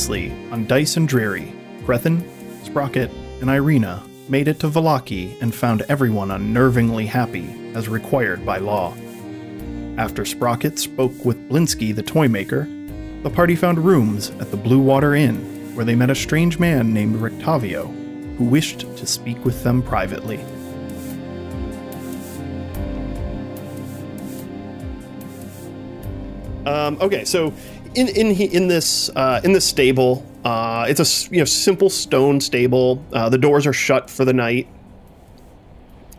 Previously on Dice and Dreary, Grethen, Sprocket, and Irina made it to Vallaki and found everyone unnervingly happy as required by law. After Sprocket spoke with Blinsky the toy maker, the party found rooms at the Blue Water Inn where they met a strange man named Rictavio who wished to speak with them privately. Um, okay, so in in in this uh, in this stable, uh, it's a you know simple stone stable. Uh, the doors are shut for the night,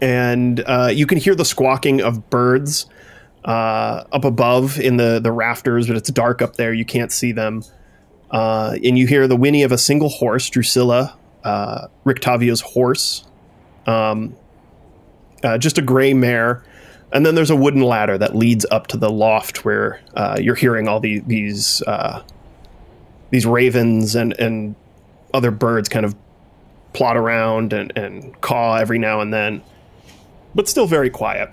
and uh, you can hear the squawking of birds uh, up above in the the rafters, but it's dark up there. You can't see them, uh, and you hear the whinny of a single horse, Drusilla, Rictavio's horse, um, just a gray mare. And then there's a wooden ladder that leads up to the loft where uh, you're hearing all the, these uh, these ravens and, and other birds kind of plot around and, and caw every now and then, but still very quiet.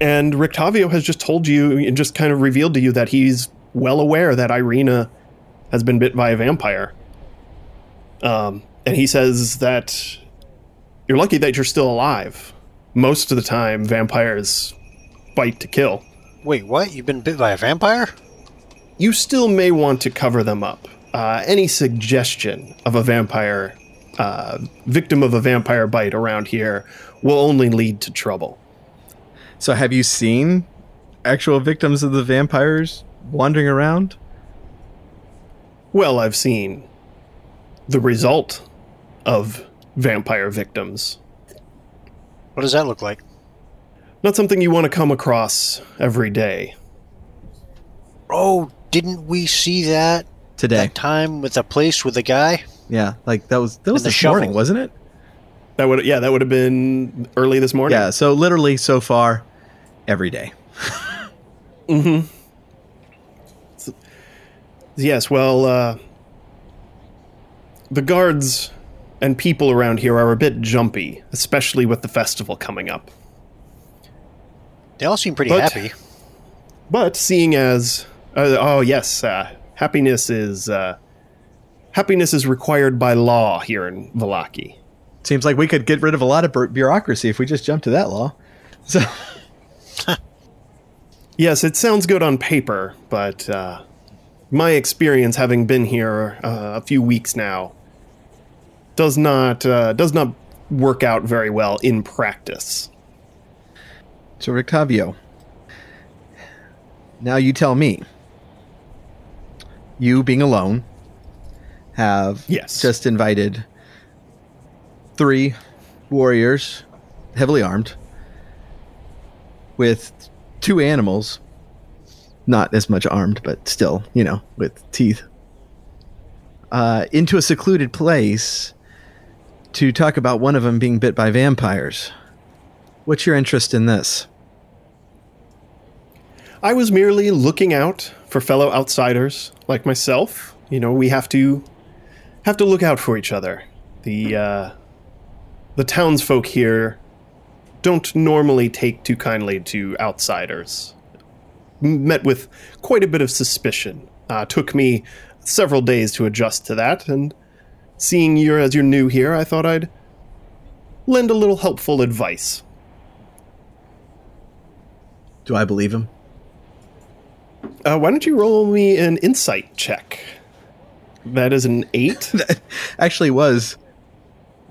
And Rictavio has just told you and just kind of revealed to you that he's well aware that Irina has been bit by a vampire. Um, and he says that you're lucky that you're still alive most of the time vampires bite to kill. Wait, what? You've been bit by a vampire? You still may want to cover them up. Uh, any suggestion of a vampire, uh, victim of a vampire bite around here, will only lead to trouble. So, have you seen actual victims of the vampires wandering around? Well, I've seen the result of vampire victims. What does that look like? Not something you want to come across every day. Oh, didn't we see that Today. that time with the place with the guy? Yeah, like that was that was And the this shovel. morning, wasn't it? That would, yeah, that would have been early this morning. Yeah, so literally so far every day. Mm-hmm. Yes, well, uh, the guards and people around here are a bit jumpy, especially with the festival coming up. They all seem pretty But- happy. But seeing as, uh, oh yes, uh, happiness is uh, happiness is required by law here in Vallaki. Seems like we could get rid of a lot of bureaucracy if we just jump to that law. So, Yes, it sounds good on paper, but uh, my experience, having been here uh, a few weeks now, does not uh, does not work out very well in practice. so Rictavio. Now you tell me. You being alone have Yes. just invited three warriors, heavily armed, with two animals, not as much armed, but still, you know, with teeth, uh, into a secluded place to talk about one of them being bit by vampires. What's your interest in this? I was merely looking out for fellow outsiders like myself. You know, we have to have to look out for each other. The uh, the townsfolk here don't normally take too kindly to outsiders. Met with quite a bit of suspicion. Uh, took me several days to adjust to that, and seeing you as you're new here, I thought I'd lend a little helpful advice. Do I believe him? Uh, why don't you roll me an insight check? That is an eight. that Actually, was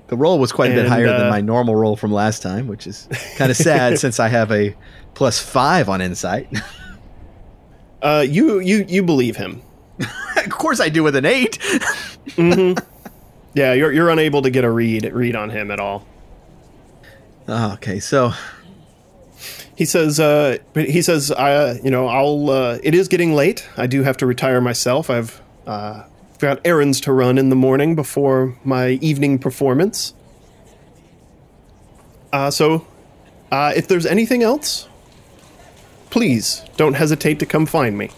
the roll was quite a bit And, higher than uh, my normal roll from last time, which is kind of sad since I have a plus five on insight. Uh, you you you believe him? of course, I do with an eight. Yeah, you're you're unable to get a read read on him at all. Oh, okay, so He says, uh, he says, I, you know, I'll. Uh, it is getting late. I do have to retire myself. I've uh, got errands to run in the morning before my evening performance. Uh, so, uh, if there's anything else, please don't hesitate to come find me.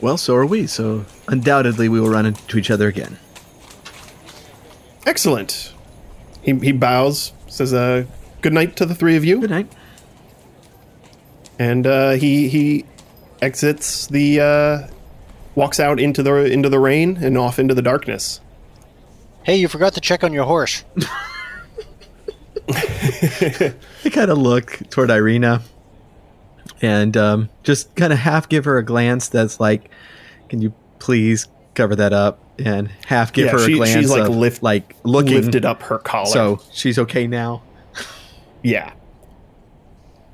well, so are we. So undoubtedly, we will run into each other again. Excellent. He he bows, says, uh, "Good night to the three of you." Good night. and uh, he he exits the uh, walks out into the into the rain and off into the darkness. Hey, you forgot to check on your horse. I kind of look toward Irina and um, just kind of half give her a glance that's like, "Can you please cover that up?" And half give Yeah, her she- a glance she's, like, of, lift- like looking. Lifted up her collar. So she's okay now. yeah,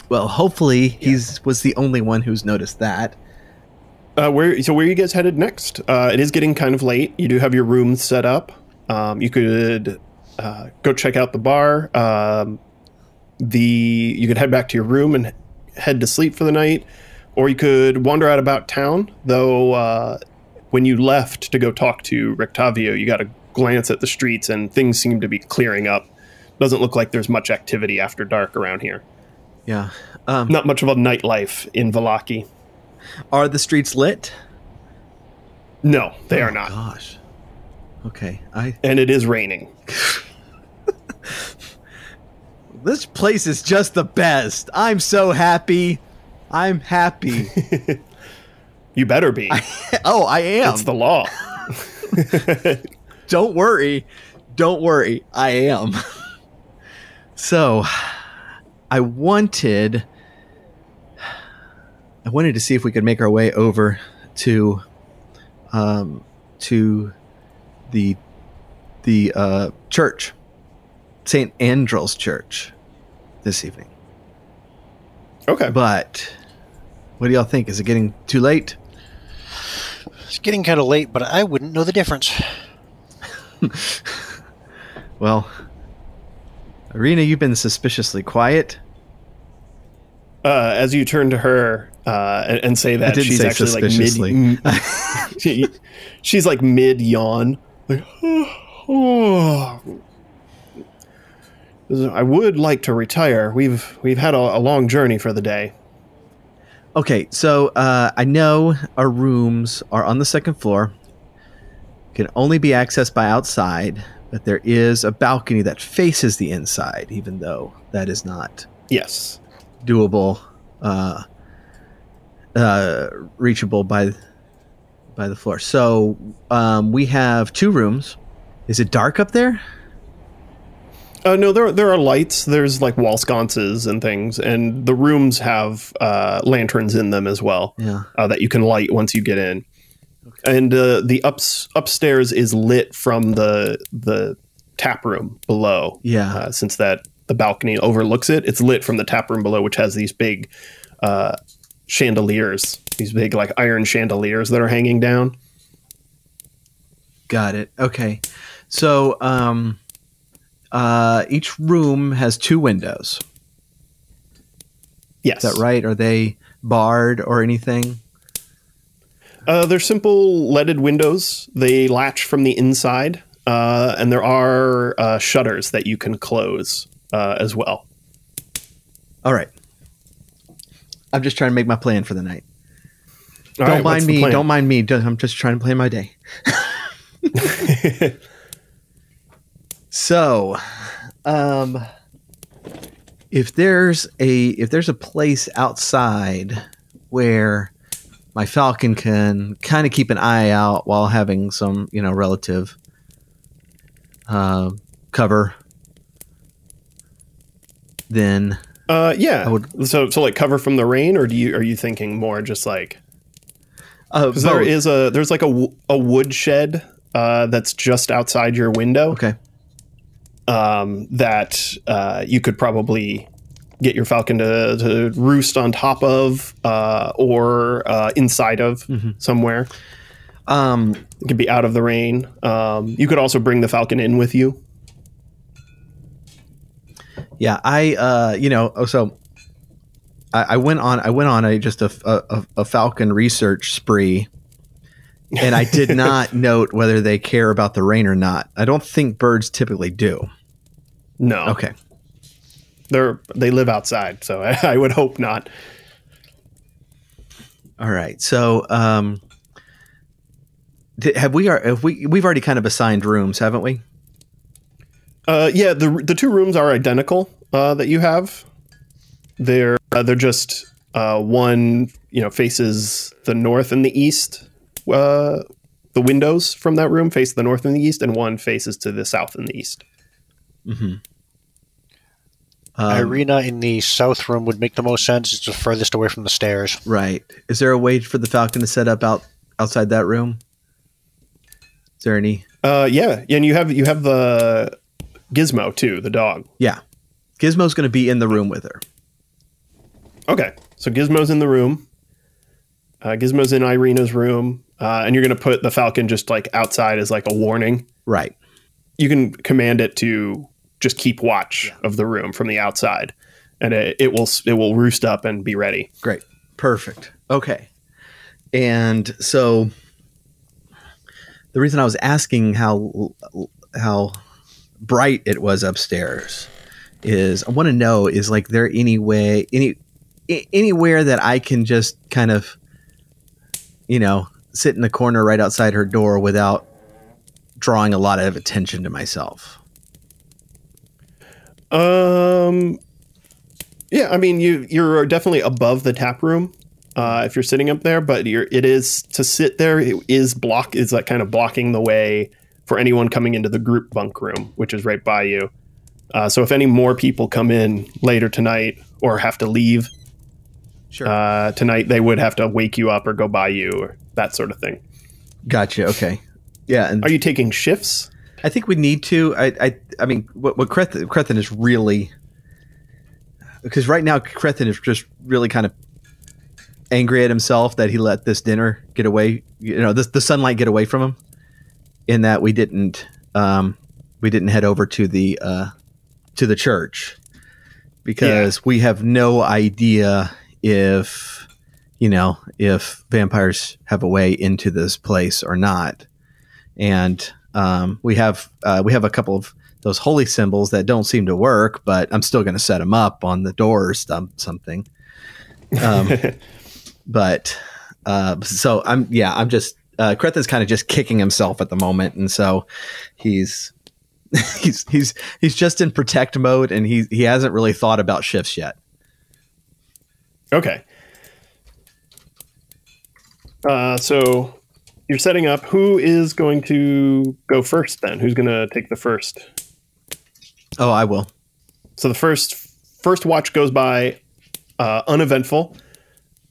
Well, hopefully he's was the only one who's noticed that. Uh, where so where are you guys headed next? Uh, it is getting kind of late. You do have your room set up. Um, you could uh, go check out the bar. Um, the you could head back to your room and head to sleep for the night, or you could wander out about town. Though uh, when you left to go talk to Rictavio, you got a glance at the streets and things seem to be clearing up. Doesn't look like there's much activity after dark around here. Yeah. Um, Not much of a nightlife in Vallaki. Are the streets lit? No, they are Oh, not. Gosh. Okay. I And it is raining. this place is just the best. I'm so happy. I'm happy. You better be. oh, I am. It's the law. Don't worry. Don't worry. I am. so, I wanted I wanted to see if we could make our way over to um to the the uh church. St. Andral's Church this evening. Okay. But what do y'all think? Is it getting too late? It's getting kind of late, but I wouldn't know the difference. Well, Irina, you've been suspiciously quiet. Uh, as you turn to her uh, and, and say that, she's say actually like mid. she, she's like mid yawn. Like, oh, I would like to retire. We've we've had a, a long journey for the day. Okay, so uh, I know our rooms are on the second floor, can only be accessed by outside, but there is a balcony that faces the inside, even though that is not Yes. doable, uh, uh, reachable by by the floor. So um, we have two rooms. Is it dark up there? Uh, no, there there are lights. There's like wall sconces and things, and the rooms have uh, lanterns in them as well. Yeah. uh, that you can light once you get in. And uh, the ups upstairs is lit from the the tap room below. Yeah. Uh, since that the balcony overlooks it, it's lit from the tap room below, which has these big uh, chandeliers, these big like iron chandeliers that are hanging down. Got it. Okay. So um, uh, each room has two windows. Yes, Is that right? Are they barred or anything? Uh, they're simple leaded windows. They latch from the inside, uh, and there are uh, shutters that you can close uh, as well. All right. I'm just trying to make my plan for the night. All don't right, mind me. Don't mind me. I'm just trying to plan my day. so, um, if there's a if there's a place outside where my falcon can kind of keep an eye out while having some you know relative uh, cover, then Uh, yeah. I would- so, so like cover from the rain, or do you are you thinking more just like uh, because there both. is a there's like a wood shed uh, that's just outside your window okay. Um, that uh, you could probably get your falcon to, to roost on top of uh, or uh, inside of Mhm. somewhere. Um, It could be out of the rain. Um, you could also bring the falcon in with you. Yeah, I uh, you know, oh, so I, I went on I went on a just a, a a Falcon research spree, and I did not note whether they care about the rain or not. I don't think birds typically do. No, Okay, they're they live outside, so I, I would hope not. all right. So, um, have we are have we we've already kind of assigned rooms, haven't we? Uh, yeah, the the two rooms are identical uh, that you have. They're uh, they're just uh, one you know faces the north and the east, uh, the windows from that room face the north and the east, and one faces to the south and the east. Mm-hmm. Irina in the south room would make the most sense. It's the furthest away from the stairs. Right. Is there a way for the Falcon to set up out outside that room? Is there any? Uh, yeah, and you have you have the Gizmo too, the dog. Yeah. Gizmo's going to be in the room with her. Okay, so Gizmo's in the room. Uh, Gizmo's in Irina's room, uh, and you're going to put the Falcon just like outside as like a warning. Right. You can command it to just keep watch of the room from the outside, and it, it will it will roost up and be ready. Great. Perfect. Okay. And so the reason I was asking how how bright it was upstairs is I want to know is like there any way any anywhere that I can just kind of you know sit in the corner right outside her door without drawing a lot of attention to myself. Um, yeah, I mean you you're definitely above the tap room. Uh, if you're sitting up there, but you're, it is to sit there. It is block is like kind of blocking the way for anyone coming into the group bunk room, which is right by you. Uh, so if any more people come in later tonight or have to leave Sure. uh, tonight, they would have to wake you up or go by you or that sort of thing. gotcha. Okay. Yeah, and Are you taking shifts? I think we need to. I I, I mean, what what Krethin, Krethin is really because right now Krethin is just really kind of angry at himself that he let this dinner get away. You know, this the sunlight get away from him. In that we didn't um, we didn't head over to the uh, to the church because we have no idea if you know if vampires have a way into this place or not and um, we have uh, we have a couple of those holy symbols that don't seem to work, but I'm still going to set them up on the door or some, something. Um, but uh, so I'm yeah I'm just uh, Krethin's kind of just kicking himself at the moment, and so he's he's he's he's just in protect mode, and he he hasn't really thought about shifts yet. Okay. Uh, so you're setting up. Who is going to go first then? Who's going to take the first? Oh, I will. So the first first watch goes by uh, uneventful.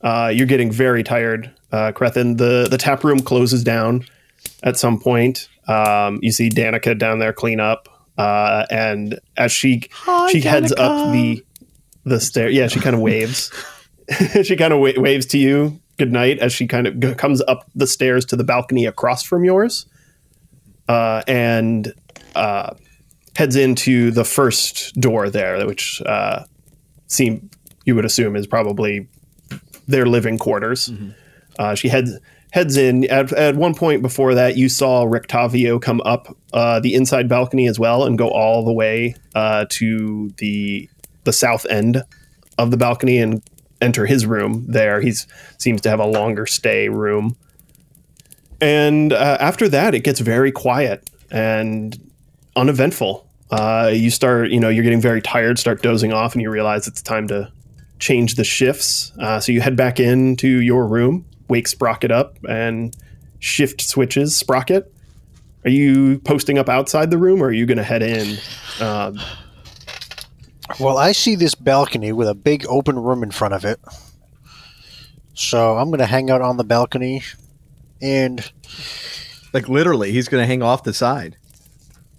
Uh, you're getting very tired, uh, Krethin. The the tap room closes down at some point. Um, you see Danica down there clean up, uh, and as she she heads up the the stair. Yeah, she kind of waves. she kind of wa- waves to you good night as she kind of g- comes up the stairs to the balcony across from yours, uh, and uh, heads into the first door there, which uh, seem you would assume is probably their living quarters. Uh, she heads heads in. At, at one point before that, you saw Rictavio come up uh, the inside balcony as well and go all the way uh, to the the south end of the balcony and enter his room there. he seems to have a longer stay room. And uh, after that, it gets very quiet and uneventful. Uh, you start, you know, you're getting very tired, start dozing off, and you realize it's time to change the shifts. Uh, so you head back into your room, wake Sprocket up, and shift switches Sprocket. Are you posting up outside the room, or are you going to head in? Um, Well, I see this balcony with a big open room in front of it. So I'm going to hang out on the balcony and, Like literally, he's going to hang off the side.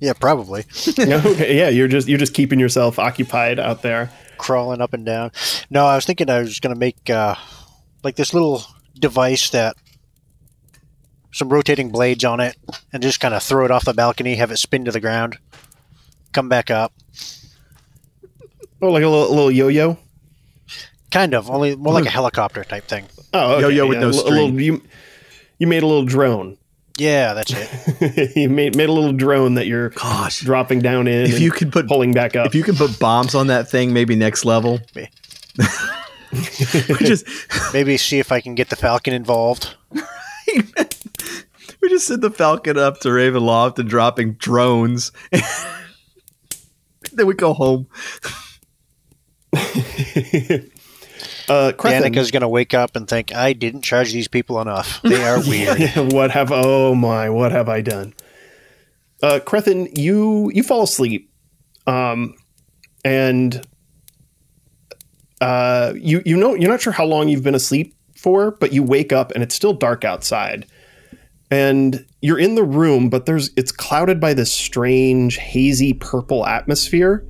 Yeah, probably okay, yeah, you're just you're just keeping yourself occupied out there. crawling up and down. No, I was thinking I was going to make uh, like this little device that some rotating blades on it and just kind of throw it off the balcony, have it spin to the ground, come back up. Oh, like a little, little yo-yo. Kind of, only more like a helicopter type thing. Oh, okay, Yo-yo with no a a little- you, you made a little drone. Yeah, that's it. you made made a little drone that you're Gosh, dropping down in. if and you could put pulling back up. if you can put bombs on that thing, maybe next level. Me. we just Maybe see if I can get the Falcon involved. we just send the Falcon up to Ravenloft and dropping drones. then we go home. Uh, Danica's going to wake up and think, I didn't charge these people enough. They are weird. what have oh my what have I done? Uh, Crethin, you you fall asleep, um, and uh, you you know you're not sure how long you've been asleep for, but you wake up and it's still dark outside, and you're in the room, but there's it's clouded by this strange hazy purple atmosphere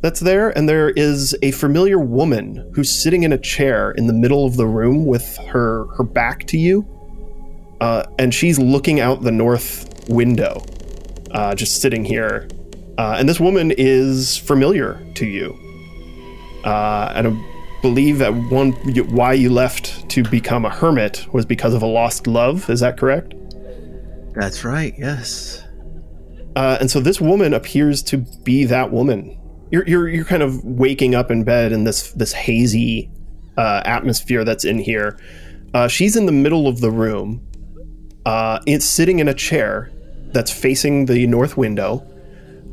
that's there, and there is a familiar woman who's sitting in a chair in the middle of the room with her her back to you uh, and she's looking out the north window, uh, just sitting here. Uh, and this woman is familiar to you. Uh, and I believe that one why you left to become a hermit was because of a lost love. Is that correct? That's right. Yes. Uh, and so this woman appears to be that woman. You're, you're, you're kind of waking up in bed in this this hazy uh, atmosphere that's in here. Uh, she's in the middle of the room. Uh, it's sitting in a chair that's facing the north window,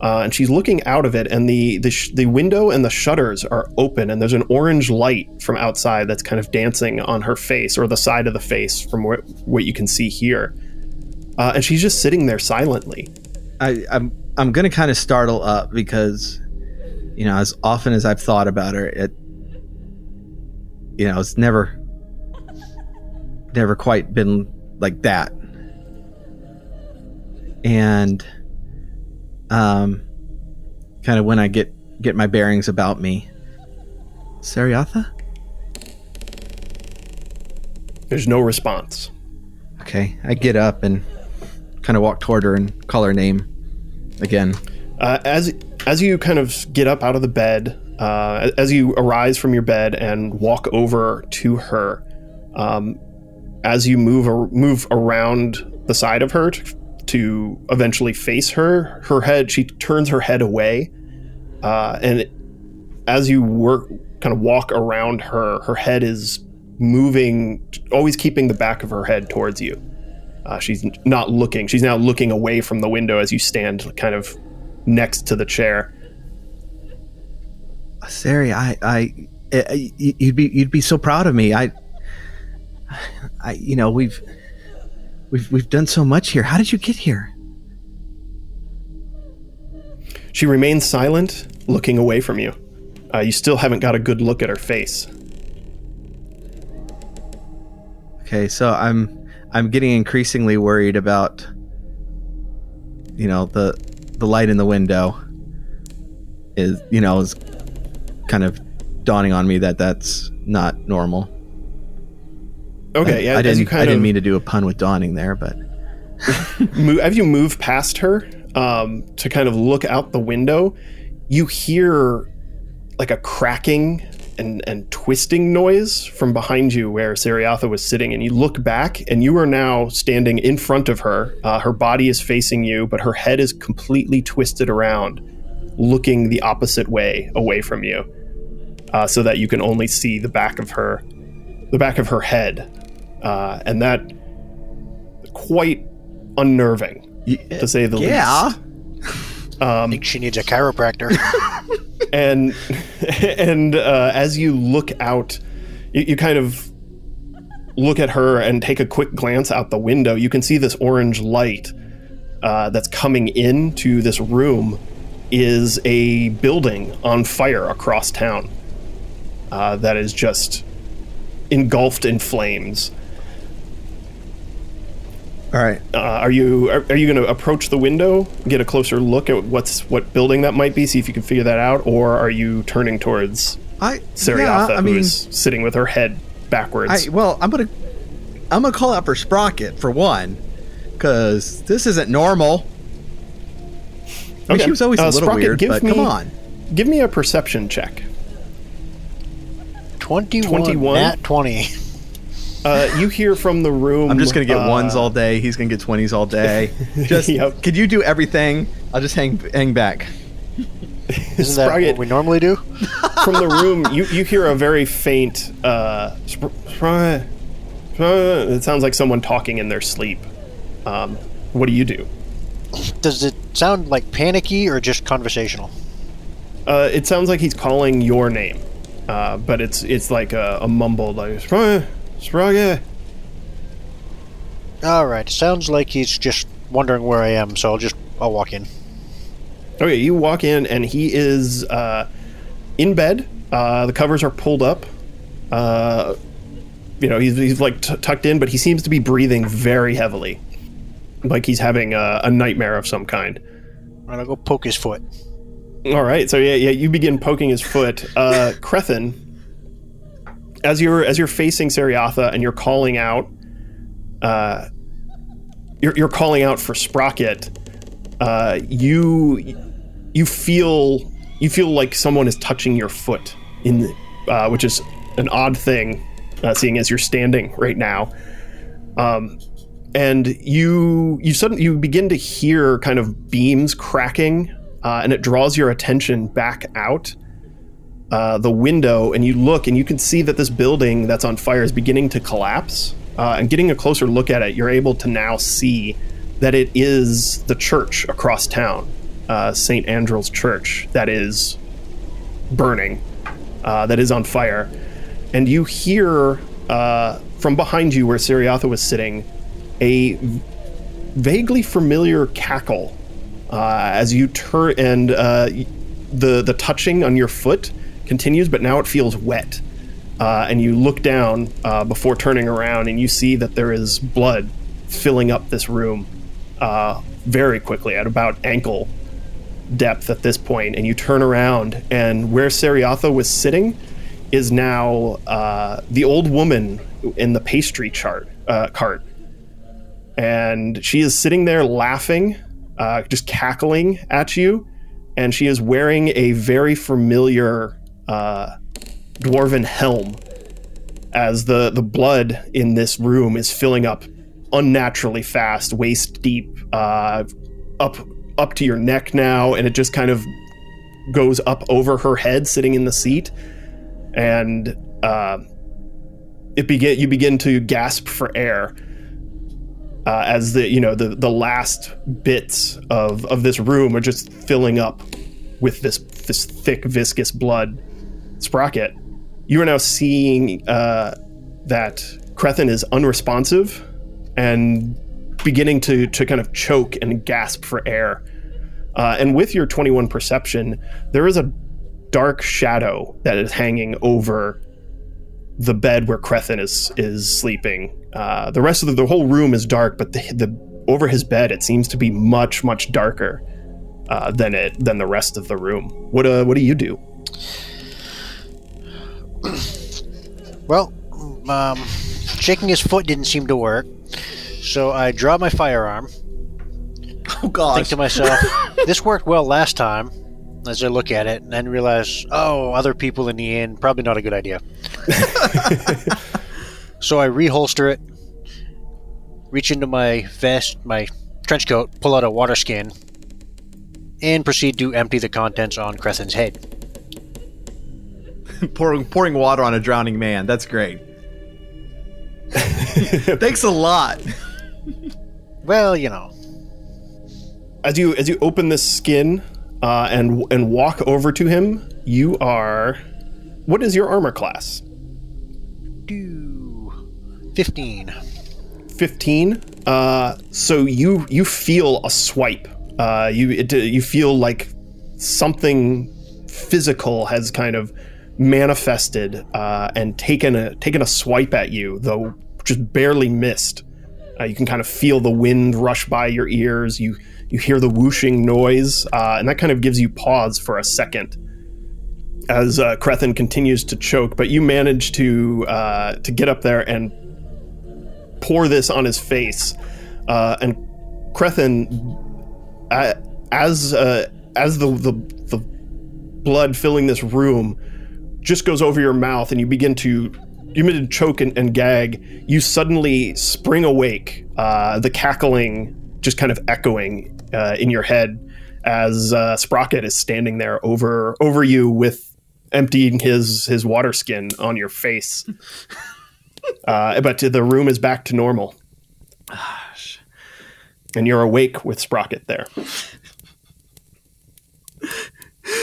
uh, and she's looking out of it. And the the, sh- the window and the shutters are open, and there's an orange light from outside that's kind of dancing on her face or the side of the face from what what you can see here. Uh, and she's just sitting there silently. I, I'm I'm gonna kind of startle up because, you know, as often as I've thought about her, it, you know, it's never, never quite been like that. And, um, kind of when I get get my bearings about me, Seriatha. There's no response. Okay, I get up and kind of walk toward her and call her name again. Uh, as as you kind of get up out of the bed, uh, as you arise from your bed and walk over to her, um, as you move ar- move around the side of her to, to eventually face her, her head she turns her head away, uh, and as you work kind of walk around her, her head is moving, always keeping the back of her head towards you. Uh, she's not looking. She's now looking away from the window as you stand kind of next to the chair. Sari, I, I, I, you'd be, you'd be so proud of me. I, I, you know, we've, we've, we've done so much here. How did you get here? She remains silent, looking away from you. Uh, you still haven't got a good look at her face. Okay, so I'm, I'm getting increasingly worried about, you know, the, the light in the window is, you know, is kind of dawning on me that that's not normal. Okay, I, yeah. I didn't, I didn't mean to do a pun with dawning there, but move, as you move past her um, to kind of look out the window, you hear like a cracking and, and twisting noise from behind you where Seriatha was sitting. And you look back, and you are now standing in front of her. Uh, her body is facing you, but her head is completely twisted around, looking the opposite way away from you, uh, so that you can only see the back of her, the back of her head, uh, and that quite unnerving to say the least. yeah. least. Um, I think she needs a chiropractor. and and uh, as you look out, you, you kind of look at her and take a quick glance out the window. You can see this orange light uh, that's coming into this room is a building on fire across town uh, that is just engulfed in flames. All right. Uh, are you are, are you going to approach the window, get a closer look at what's what building that might be, see if you can figure that out, or are you turning towards I Seriatha, yeah, I mean, who's sitting with her head backwards? I, well, I'm gonna I'm gonna call out for Sprocket for one, because this isn't normal. I mean, Okay. she was always Uh, a little Sprocket, weird, give but me- come on. Give me a perception check. 21, 21? Nat 20. Uh, you hear from the room. I'm just gonna get uh, ones all day. He's gonna get twenties all day. Just Yep. could you do everything? I'll just hang hang back. Isn't that Sprocket. what we normally do? from the room. You you hear a very faint. Uh, spr- spr- spr- it sounds like someone talking in their sleep. Um, what do you do? Does it sound like panicky or just conversational? Uh, it sounds like he's calling your name. uh, but it's it's like a, a mumbled like Sprague, Sprague. All right. Sounds like he's just wondering where I am, so I'll just I'll walk in. Okay, you walk in and he is uh, in bed. Uh, the covers are pulled up. Uh, you know, he's, he's like t- tucked in, but he seems to be breathing very heavily, like he's having a, a nightmare of some kind. All right, I'll go poke his foot. All right, so yeah, yeah, you begin poking his foot. Uh, Crethin, as you're as you're facing Seriatha and you're calling out, uh, you're, you're calling out for Sprocket. Uh, you you feel you feel like someone is touching your foot in, the, uh, which is an odd thing, uh, seeing as you're standing right now. Um, and you you suddenly you begin to hear kind of beams cracking, uh, and it draws your attention back out uh, the window, and you look, and you can see that this building that's on fire is beginning to collapse. Uh, and getting a closer look at it, you're able to now see that it is the church across town, uh, St. Andral's Church, that is burning, uh, that is on fire. And you hear uh, from behind you, where Seriatha was sitting, a vaguely familiar cackle uh, as you turn, and the the touching on your foot continues, but now it feels wet. Uh, and you look down uh, before turning around, and you see that there is blood filling up this room uh, very quickly at about ankle depth at this point. And you turn around, and where Seriatha was sitting is now uh, the old woman in the pastry chart uh, cart, and she is sitting there laughing, uh, just cackling at you, and she is wearing a very familiar uh, dwarven helm as the the blood in this room is filling up unnaturally fast, waist deep, uh, up up to your neck now, and it just kind of goes up over her head, sitting in the seat, and uh, it begin you begin to gasp for air. Uh, as the you know the the last bits of of this room are just filling up with this this thick viscous blood Sprocket, you are now seeing uh, that Crethin is unresponsive and beginning to, to kind of choke and gasp for air. Uh, and with your 21 perception, there is a dark shadow that is hanging over the bed where Crethin is is sleeping. Uh, the rest of the, the whole room is dark, but the, the over his bed it seems to be much much darker uh, than it than the rest of the room. What uh what do you do? Well, um, shaking his foot didn't seem to work, so I draw my firearm. Oh God! Think to myself, this worked well last time. As I look at it, and then realize, oh, other people in the inn, probably not a good idea. so I reholster it, reach into my vest, my trench coat, pull out a water skin, and proceed to empty the contents on Crescent's head. pouring pouring water on a drowning man. That's great. Thanks a lot. Well, you know, as you as you open this skin uh, and and walk over to him, you are. What is your armor class? do 15. Fifteen. Uh, so you you feel a swipe. Uh, you it, you feel like something physical has kind of manifested uh, and taken a taken a swipe at you, though just barely missed. Uh, you can kind of feel the wind rush by your ears. You you hear the whooshing noise, uh, and that kind of gives you pause for a second as uh, Crethin continues to choke. But you manage to uh, to get up there and pour this on his face, uh, and Crethin, as uh, as the, the the blood filling this room just goes over your mouth, and you begin to you begin to choke and, and gag. You suddenly spring awake, uh, the cackling just kind of echoing uh, in your head as uh, Sprocket is standing there over over you with emptying his his water skin on your face. uh, but the room is back to normal, and you're awake with Sprocket there.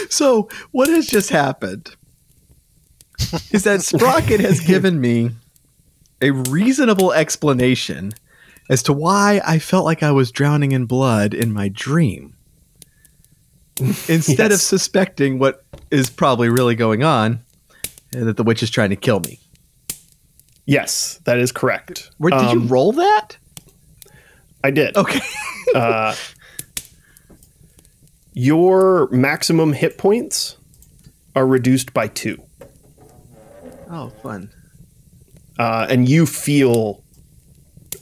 So, what has just happened? is that Sprocket has given me a reasonable explanation as to why I felt like I was drowning in blood in my dream. Instead of suspecting what is probably really going on, and that the witch is trying to kill me. Yes, that is correct. Where did you Um, roll that? I did. Okay. Uh, your maximum hit points are reduced by two, Oh, fun. uh, and you feel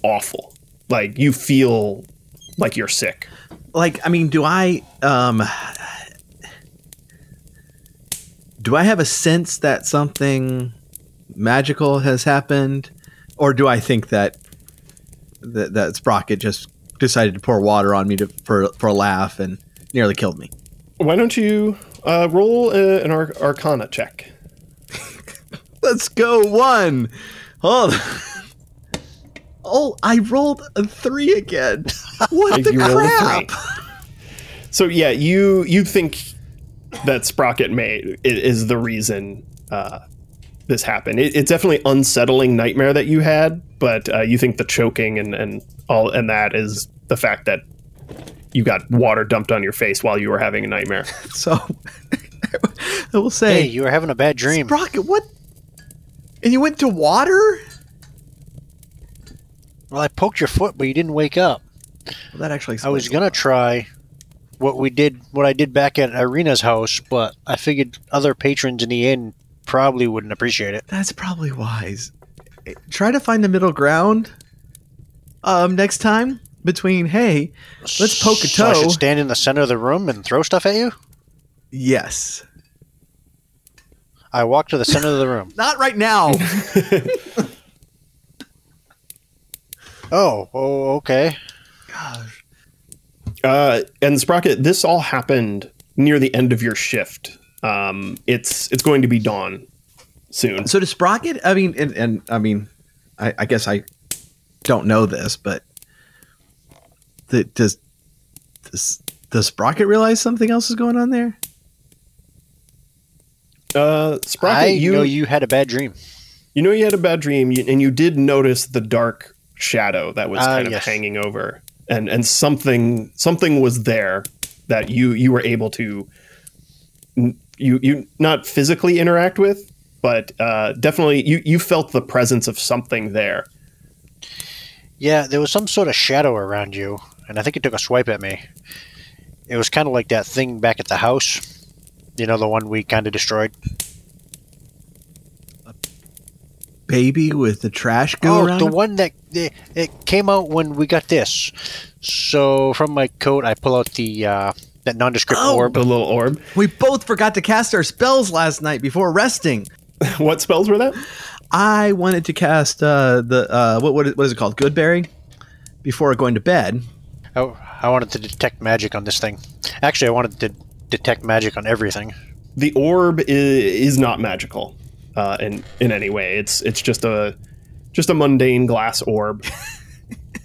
awful. Like you feel like you're sick. like i mean do i um do i have a sense that something magical has happened or do i think that that, that sprocket just decided to pour water on me to, for for a laugh and nearly killed me Why don't you uh, roll uh, an Ar- Arcana check? Let's go one hold on. oh i rolled a three again what the You crap. So yeah, you you think that Sprocket may is the reason uh, this happened. It, it's definitely unsettling nightmare that you had, but uh, you think the choking and and all and that is the fact that you got water dumped on your face while you were having a nightmare. so i will say Hey, you were having a bad dream. Sprocket, what? And you went to water? Well, I poked your foot, but you didn't wake up. Well, that actually. I was gonna try what we did, what I did back at Irina's house, but I figured other patrons in the inn probably wouldn't appreciate it. That's probably wise. Eh, Try to find the middle ground. Um, next time between hey, Let's poke a So I toe. should stand in the center of the room and throw stuff at you. yes, I walk to the center of the room. not right now. Oh, oh, okay. Gosh, Uh, and Sprocket, this all happened near the end of your shift. Um, it's it's going to be dawn soon. so to Sprocket, I mean, and, and I mean, I, I guess I don't know this, but the, does does does Sprocket realize something else is going on there? Uh, Sprocket, I you know you had a bad dream. You know you had a bad dream, and you did notice the dark shadow that was Ah, kind of yes. hanging over, and and something something was there that you you were able to you you not physically interact with, but uh, definitely you you felt the presence of something there. Yeah, there was some sort of shadow around you, and I think it took a swipe at me. It was kind of like that thing back at the house. You know, the one we kind of destroyed. A Baby with the trash go oh, the him? one that it, it came out when we got this. So from my coat, I pull out the uh, that nondescript Oh. orb. The little orb. We both forgot to cast our spells last night before resting. what spells were that? I wanted to cast uh, the uh, what what is, what is it called? Goodberry before going to bed. Oh, I wanted to detect magic on this thing. Actually, I wanted to detect magic on everything. The orb is, is not magical uh, in in any way. It's it's just a just a mundane glass orb.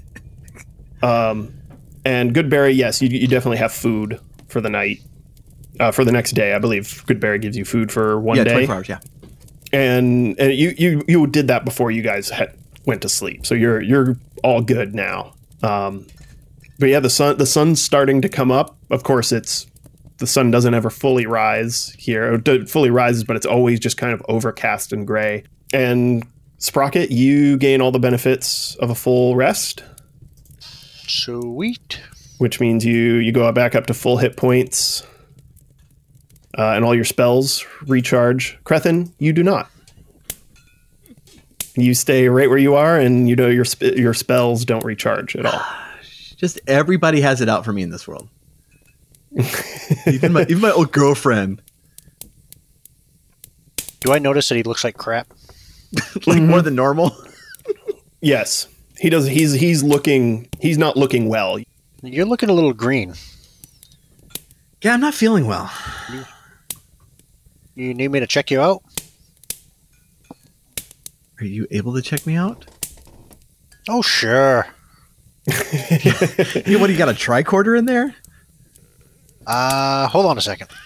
um, and Goodberry, yes, you, you definitely have food for the night. Uh, for the next day, I believe Goodberry gives you food for one yeah, day, twenty four hours. Yeah. and and you you you did that before you guys had, went to sleep, so you're you're all good now. Um, but yeah, the sun the sun's starting to come up. Of course, it's the sun doesn't ever fully rise here. It fully rises, but it's always just kind of overcast and gray. And Sprocket, you gain all the benefits of a full rest, Sweet. which means you you go back up to full hit points, uh, and all your spells recharge. Crethin, you do not. You stay right where you are, and you know your sp- your spells don't recharge at all. Just everybody has it out for me in this world. even my even my old girlfriend, Do I notice that he looks like crap? like more mm-hmm. than normal. Yes, he does. He's he's looking. He's not looking well. You're looking a little green. Yeah, I'm not feeling well. You need me to check you out? Are you able to check me out? Oh, sure. Hey, what do you got? A tricorder in there? Uh, hold on a second.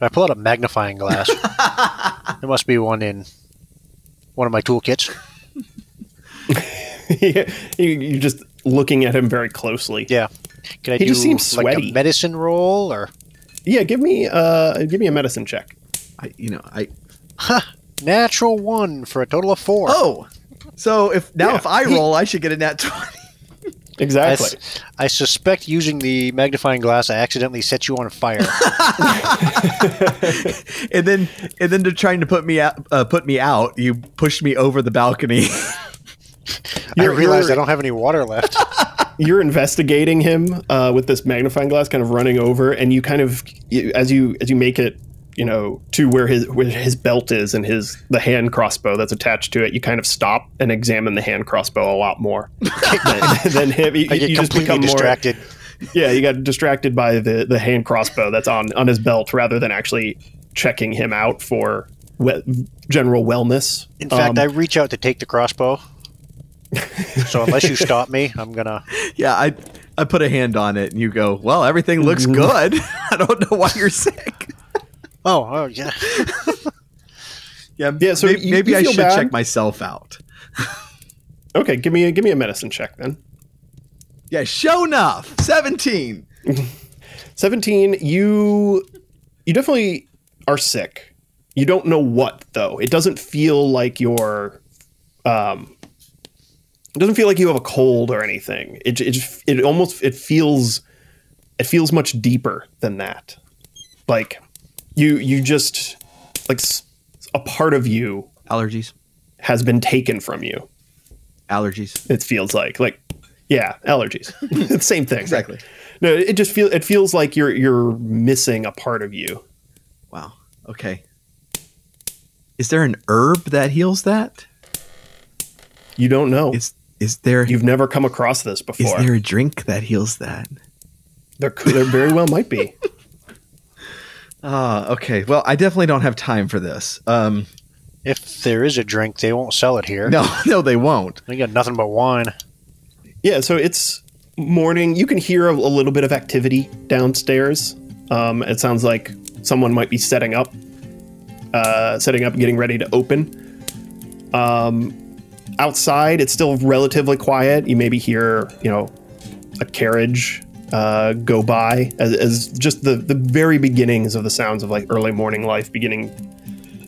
I pull out a magnifying glass. there must be one in one of my toolkits. you, you're just looking at him very closely. Yeah. Can I He do just seems like sweaty. a medicine roll or Yeah, give me uh give me a medicine check. I, you know, I. natural one for a total of four? Oh, so if now Yeah, if I he- roll, I should get a nat twenty. I, Exactly. I, suspect using the magnifying glass, I accidentally set you on fire. and then and then to trying to put me out, uh, put me out, you pushed me over the balcony. I You're- realized I don't have any water left. you're investigating him uh, with this magnifying glass, kind of running over, and you kind of you, as you as you make it, you know, to where his where his belt is and his the hand crossbow that's attached to it. You kind of stop and examine the hand crossbow a lot more than, than him. You, I get you just completely become distracted. more. Yeah, you got distracted by the the hand crossbow that's on on his belt rather than actually checking him out for we- general wellness. In fact, Um, I reach out to take the crossbow. so unless you stop me, I'm gonna. yeah, I I put a hand on it, and you go, "Well, everything looks good. I don't know why you're sick." Oh, oh yeah. Yeah, Yeah, so maybe, you- maybe you I should bad? check myself out. okay, give me a give me a medicine check then. Yeah, show enough. Seventeen. 17 you you definitely are sick you don't know what though it doesn't feel like you're um it doesn't feel like you have a cold or anything it, it it almost it feels it feels much deeper than that like you you just like a part of you Allergies. has been taken from you Allergies. it feels like like yeah allergies same thing Exactly. no it just feels it feels like you're you're missing a part of you Wow. Okay. Is there an herb that heals that? You don't know. Is is there You've never come across this before. is there a drink that heals that? there, could, there very well might be. Ah, okay. Well, I definitely don't have time for this. Um, If there is a drink, they won't sell it here. no, no, they won't. We got nothing but wine. Yeah, so it's morning. You can hear a, a little bit of activity downstairs. Um, it sounds like someone might be setting up, uh, setting up, and getting ready to open. Um, outside, it's still relatively quiet. You maybe hear, you know, a carriage uh, go by as, as just the the very beginnings of the sounds of like early morning life beginning,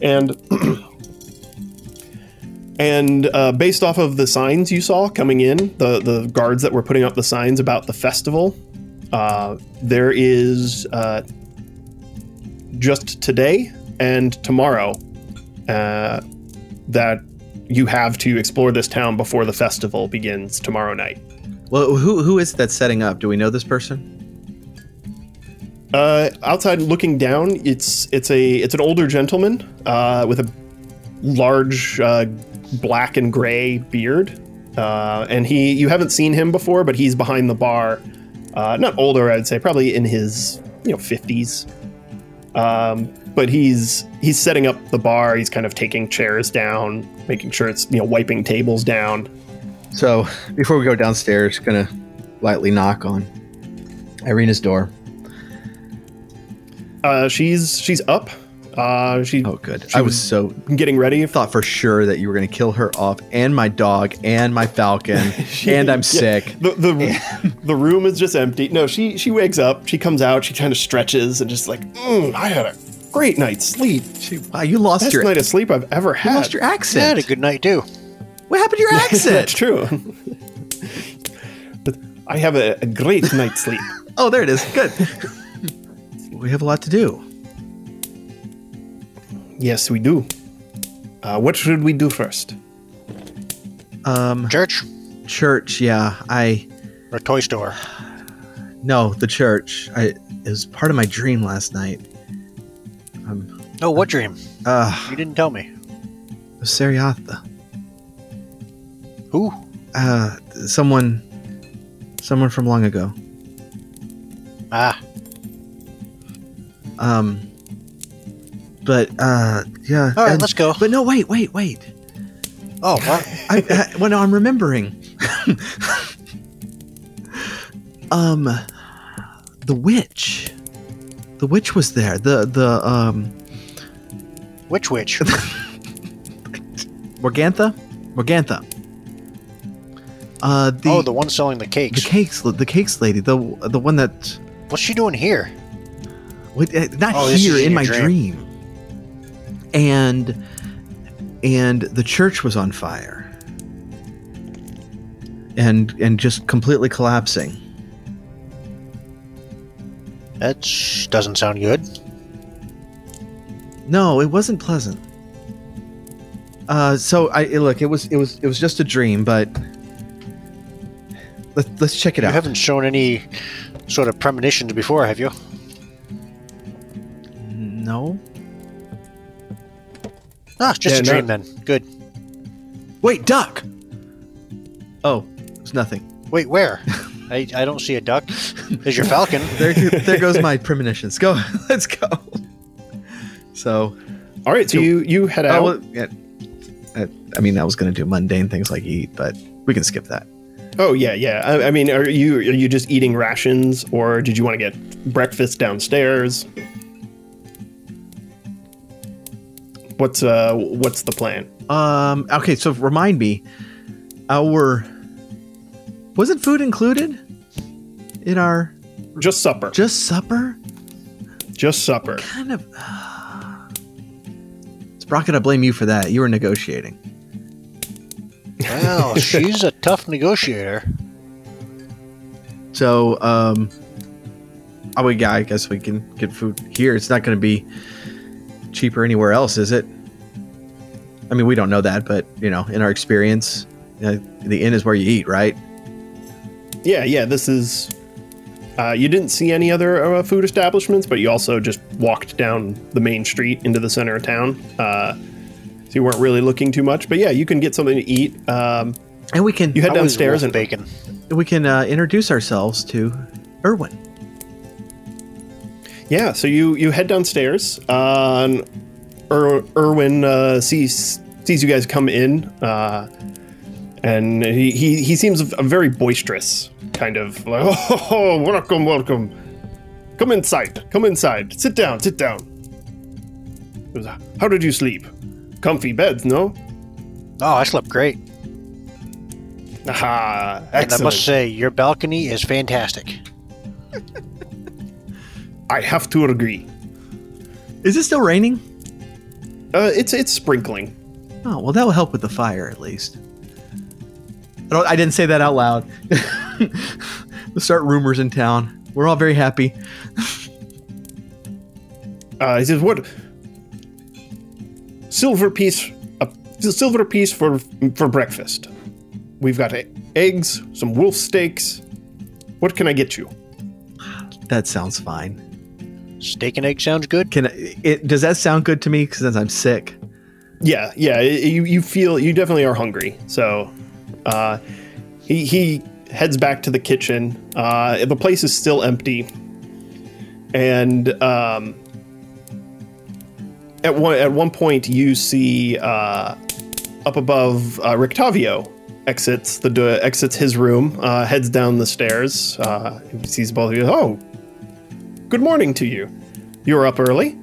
and And uh, based off of the signs you saw coming in, the, the guards that were putting up the signs about the festival, uh, there is uh, just today and tomorrow uh, that you have to explore this town before the festival begins tomorrow night. Well, who who is that setting up? Do we know this person? Uh, outside looking down, it's it's a it's an older gentleman uh, with a large uh, black and gray beard, uh, and he you haven't seen him before, but he's behind the bar. Uh, not older, I'd say, probably in his you know fifties. Um, but he's he's setting up the bar. He's kind of taking chairs down, making sure it's you know wiping tables down. So before we go downstairs, gonna lightly knock on Irina's door. Uh, she's she's up. Uh, she Oh, good. She I was was- so getting ready. I thought for sure that you were gonna kill her off, and my dog, and my falcon, and I'm Yeah. sick. The the, the room is just empty. No, she she wakes up. She comes out. She kind of stretches and just like, mm, I had a great night's sleep. She, wow, you lost Best your night of sleep I've ever you had. lost your I had accent. a good night too. What happened to your accent? That's true. but I have a, a great night's sleep. oh, there it is. Good. we have a lot to do. Yes, we do. Uh, what should we do first? Um, Church church. Yeah, I or toy store? no the church. I it was part of my dream last night. Um, Oh, what dream? uh, You didn't tell me. it was Seriatha. Who? Uh, someone, someone from long ago. Ah, Um, but uh, yeah. All right, and- let's go. But no, wait, wait, wait. oh, what? I, I well, no, I'm remembering. um, the witch. the witch was there. The the um Which witch? Morgantha, Morgantha. Uh, the oh, the one selling the cakes. the cakes. cakes, the cakes lady, the the one that What's she doing here? Wait, uh, not Oh, this here is in in my your dream. And and the church was on fire. And and just completely collapsing. That sh- doesn't sound good. No, it wasn't pleasant. Uh, so I look, it was it was it was just a dream, but let's let's check it You out. You haven't shown any sort of premonitions before, have you? no, Ah, it's just Yeah, a no. dream then. Good. wait, duck. Oh, it's nothing. Wait, where? I, I don't see a duck. There's your falcon. There there goes my premonitions. Go, let's go. So All right, so you you head out. Oh, well, yeah. I, I mean, I was going to do mundane things like eat, but we can skip that. Oh yeah, yeah. I, I mean, are you are you just eating rations, or did you want to get breakfast downstairs? What's uh what's the plan? Um. Okay. So remind me, our wasn't food included in our Just supper. just supper? Just supper. Kind of. Sprocket, I blame you for that. You were negotiating. Well, she's a tough negotiator. So, um, oh, we got. I guess we can get food here. It's not going to be cheaper anywhere else, is it? I mean, we don't know that, but you know, in our experience, uh, the inn is where you eat, right? Yeah, yeah. This is. Uh, you didn't see any other uh, food establishments, but you also just walked down the main street into the center of town. So you weren't really looking too much, but yeah, you can get something to eat. Um, And we can you head downstairs and bacon. we can uh, introduce ourselves to Urwin. Yeah, so you you head downstairs. Uh, and er, Urwin uh, sees sees you guys come in, uh, and he, he he seems a very boisterous kind of like oh welcome welcome, come inside come inside sit down sit down. How did you sleep? Comfy beds, no? Oh, I slept great. Aha, And I must say, your balcony is fantastic. I have to agree. Is it still raining? Uh, it's it's sprinkling. Oh, well, that will help with the fire at least. I, don't, I didn't say that out loud. we'll start rumors in town. We're all very happy. Uh, he says, "What silver piece? A silver piece for for breakfast. We've got eggs, some wolf steaks. What can I get you? That sounds fine. Steak and egg sounds good. Can I, it? Does that sound good to me? Because I'm sick. Yeah, yeah. You you feel you definitely are hungry. So, uh, he he heads back to the kitchen. Uh, the place is still empty, and um, at one at one point you see uh, up above uh, Rictavio exits the do- exits his room, uh, heads down the stairs. Uh, he sees both of you. Oh, good morning to you. You're up early.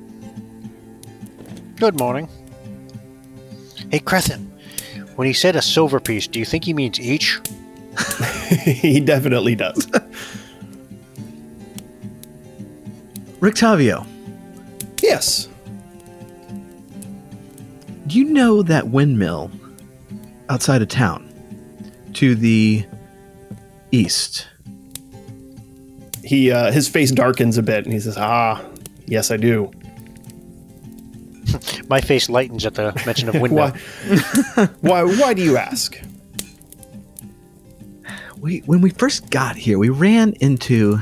Good morning. Hey, Crethin, when he said a silver piece, do you think he means each? he definitely does. Rictavio, yes. Do you know that windmill outside of town to the east? he uh, his face darkens a bit and he says ah yes i do. My face lightens at the mention of windmill. why? Why why do you ask? We when we first got here, we ran into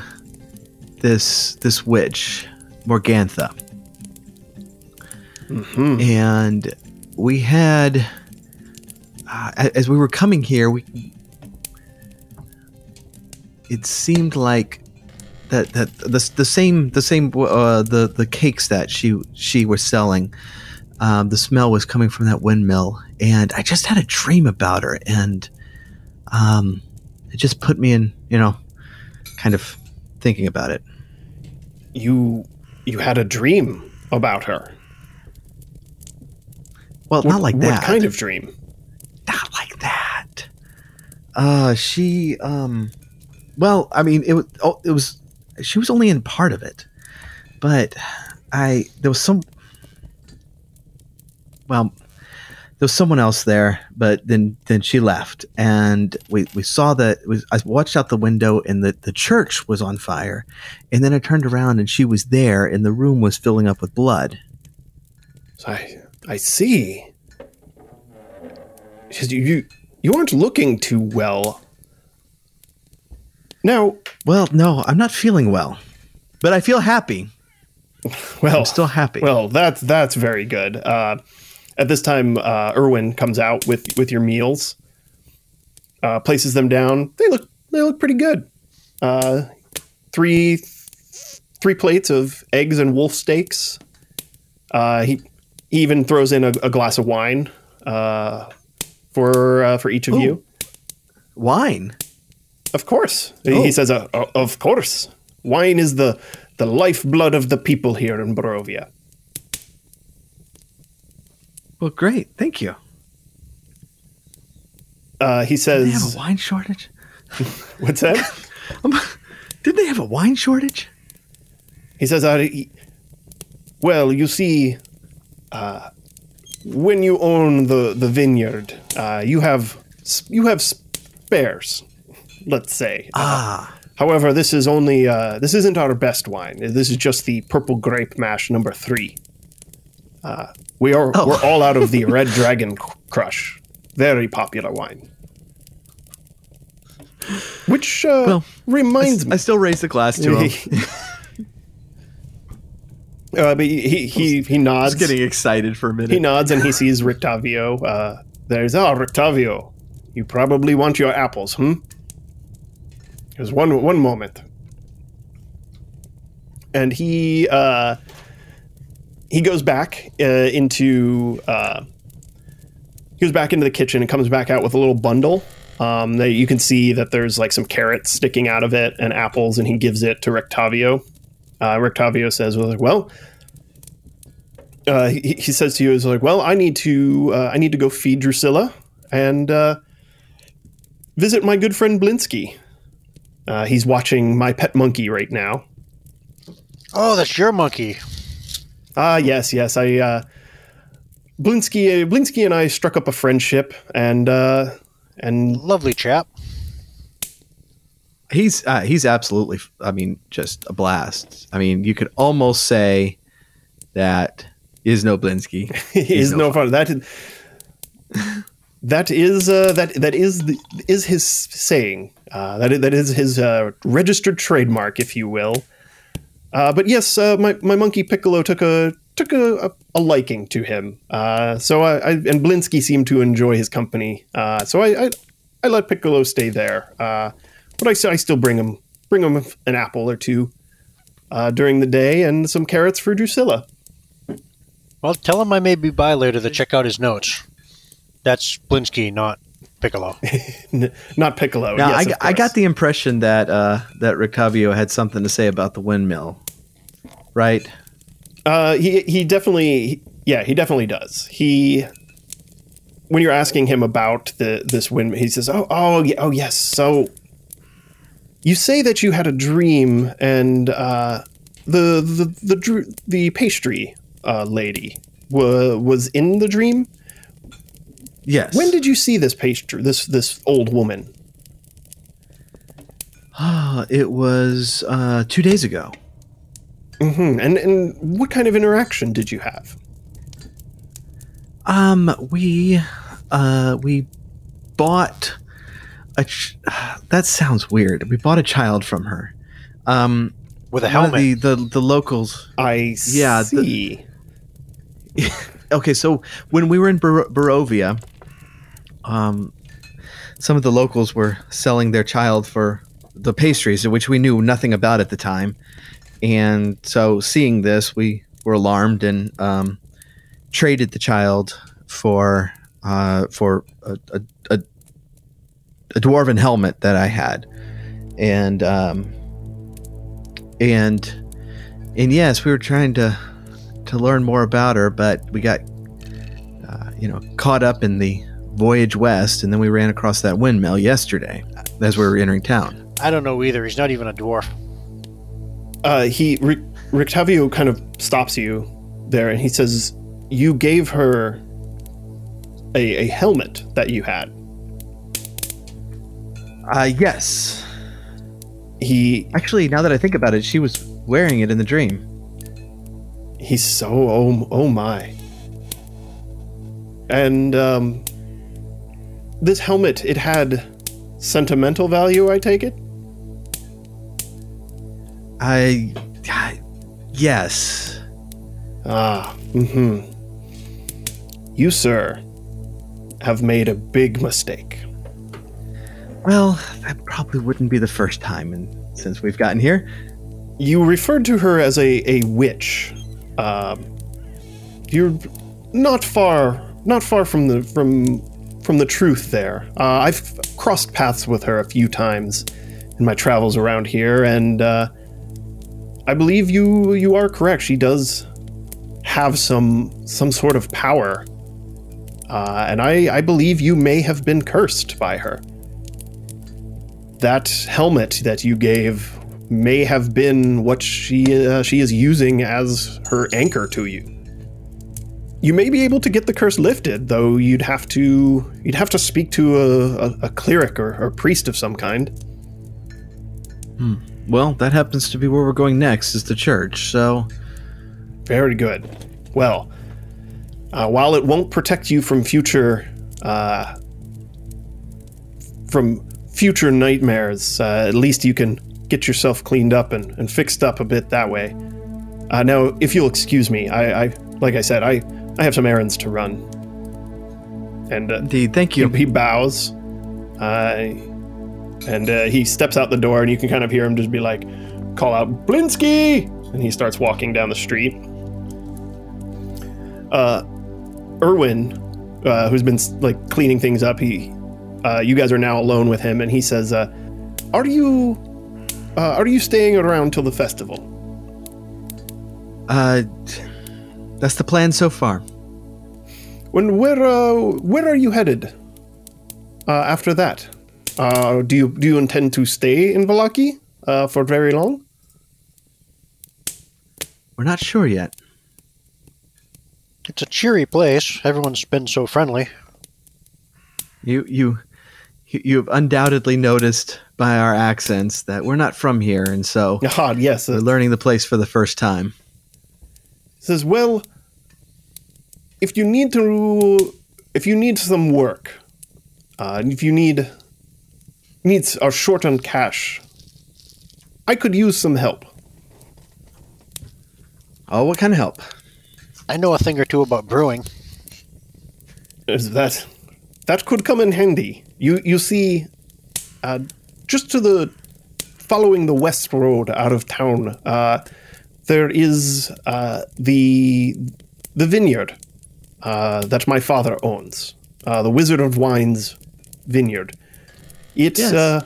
this this witch, Morgantha, and we had uh, as we were coming here, we it seemed like that that the, the same the same uh, the the cakes that she she was selling. Um, the smell was coming from that windmill, and I just had a dream about her, and um, it just put me in, you know, kind of thinking about it. you you had a dream about her. Well, What, not like that. what kind of dream? not like that. Uh, she um, well, I mean, it was oh, it was she was only in part of it, but I there was some. Well, there was someone else there, but then then she left, and we, we saw that was I watched out the window, and the the church was on fire, and then I turned around, and she was there, and the room was filling up with blood. I I see. You you you aren't looking too well. Now, Well, no, I'm not feeling well, but I feel happy. well, I'm still happy. Well, that's that's very good. Uh, at this time, uh, Urwin comes out with with your meals, uh, places them down. They look they look pretty good. Uh, three three plates of eggs and wolf steaks. Uh, he even throws in a, a glass of wine uh, for uh, for each of Ooh. you. Wine. Of course, Oh. he says. Uh, uh, of course, wine is the the lifeblood of the people here in Barovia. Well, great. Thank you. Uh, he says Did they have a wine shortage? "What's that?" Did they have a wine shortage? He says, uh, "Well, you see, uh, when you own the the vineyard, uh, you have you have spares. Let's say. Uh, Ah, however, this is only uh, this isn't our best wine. This is just the purple grape mash number three. Uh, we are Oh. we're all out of the Red Dragon Crush, very popular wine." Which uh, Well, reminds me, I still raise the glass to him. uh, but he he he, nods. Just getting excited for a minute. He nods and he sees Rictavio. Uh, there's oh Rictavio, you probably want your apples, hmm? There's one one moment, and he uh, he goes back uh, into uh, he goes back into the kitchen and comes back out with a little bundle. Um, that you can see that there's like some carrots sticking out of it and apples, and he gives it to Rictavio. Uh, Rictavio says, was like, "Well, uh, he, he says to you is like, well, I need to uh, I need to go feed Drusilla and uh, visit my good friend Blinsky. Uh, he's watching my pet monkey right now. Oh, that's your monkey. Ah, yes, yes. I uh, Blinsky Blinsky and I struck up a friendship, and uh, and Lovely chap. He's uh, he's absolutely. I mean, just a blast. I mean, you could almost say that is no Blinsky. is no no fun. That is, that is uh, that that is the, is his saying. Uh, that is, that is his uh, registered trademark, if you will. Uh, but yes, uh, my my monkey Piccolo took a took a, a, a liking to him. Uh, so I, I and Blinsky seemed to enjoy his company. Uh, so I, I I let Piccolo stay there. But I still bring him bring him an apple or two uh, during the day and some carrots for Drusilla. Well, tell him I may be by later to check out his notes. That's Blinsky, not Piccolo. Not Piccolo. Now, yes, I, of I got the impression that uh, that Rictavio had something to say about the windmill, right? Uh, he he definitely yeah he definitely does. He when you're asking him about the this wind, he says, "Oh oh yeah, oh yes." So you say that you had a dream, and uh, the the the dr- the pastry uh, lady wa- was in the dream. Yes. When did you see this pastry? This this old woman? Ah, it was uh, two days ago. hmm And and what kind of interaction did you have? Um, we uh, we bought a. Ch- that sounds weird. We bought a child from her. Um, With a helmet. The, the the locals I Yeah, the- see. okay, so when we were in Bar- Barovia, um, some of the locals were selling their child for the pastries, which we knew nothing about at the time. And so, seeing this, we were alarmed and um, traded the child for uh, for a, a, a, a dwarven helmet that I had, and um, and and yes, we were trying to to learn more about her, but we got uh, you know caught up in the voyage west, and then we ran across that windmill yesterday as we were entering town. I don't know either. He's not even a dwarf. Uh, he Ric- Rictavio kind of stops you there, and he says, "You gave her a, a helmet that you had." Uh, yes. He Actually, now that I think about it, she was wearing it in the dream. he's so oh oh my. And um, this helmet, it had sentimental value. I take it. I, I yes. Ah, mm hmm. You, sir, have made a big mistake. Well, that probably wouldn't be the first time, and since we've gotten here, You referred to her as a, a witch. Um, you're not far not far from the from from the truth there. Uh, I've crossed paths with her a few times in my travels around here, and uh, I believe you you are correct. She does have some some sort of power, uh, and I I believe you may have been cursed by her. That helmet that you gave may have been what she uh, she is using as her anchor to you. You may be able to get the curse lifted, though you'd have to you'd have to speak to a, a, a cleric or, or a priest of some kind. well, that happens to be where we're going next, is the church. So, Very good. Well, uh, while it won't protect you from future uh, from future nightmares, uh, at least you can get yourself cleaned up and, and fixed up a bit that way. Uh, now, if you'll excuse me, I, I like I said, I, I have some errands to run. And uh, indeed, thank you. he bows, uh, and uh, he steps out the door, and you can kind of hear him just be like, call out Blinsky, and he starts walking down the street. Uh, Urwin, uh, who's been like cleaning things up, he, uh, you guys are now alone with him, and he says, uh, "Are you, uh, are you staying around till the festival?" Uh, that's the plan so far. When where, uh, where are you headed? Uh, after that, uh, do you do you intend to stay in Vallaki uh, for very long? We're not sure yet. It's a cheery place. Everyone's been so friendly. You, you, you you have undoubtedly noticed by our accents that we're not from here, and so Ah, yes. we're Uh, learning the place for the first time. says, well, if you need to, if you need some work, uh, if you need needs are short on cash, I could use some help. Oh, what kind of help? I know a thing or two about brewing. Is that that could come in handy? You you see, uh, just to the following the west road out of town, uh, there is uh, the the vineyard uh, that my father owns, uh, the Wizard of Wines vineyard. It's Yes. uh,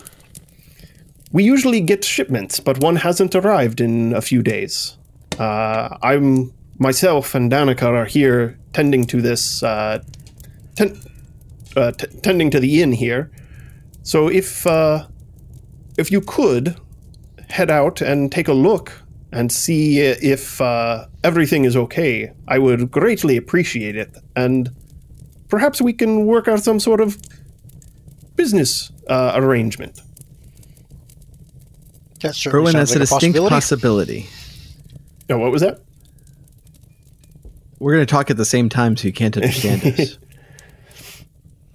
we usually get shipments, but one hasn't arrived in a few days. Uh, I'm myself and Danika are here tending to this, uh, ten, uh, t- tending to the inn here. So if uh, if you could head out and take a look and see if uh, everything is okay, I would greatly appreciate it, and perhaps we can work out some sort of business uh, arrangement. That certainly Urwin, sounds that's a distinct possibility. possibility. Oh, what was that? We're going to talk at the same time, so you can't understand us.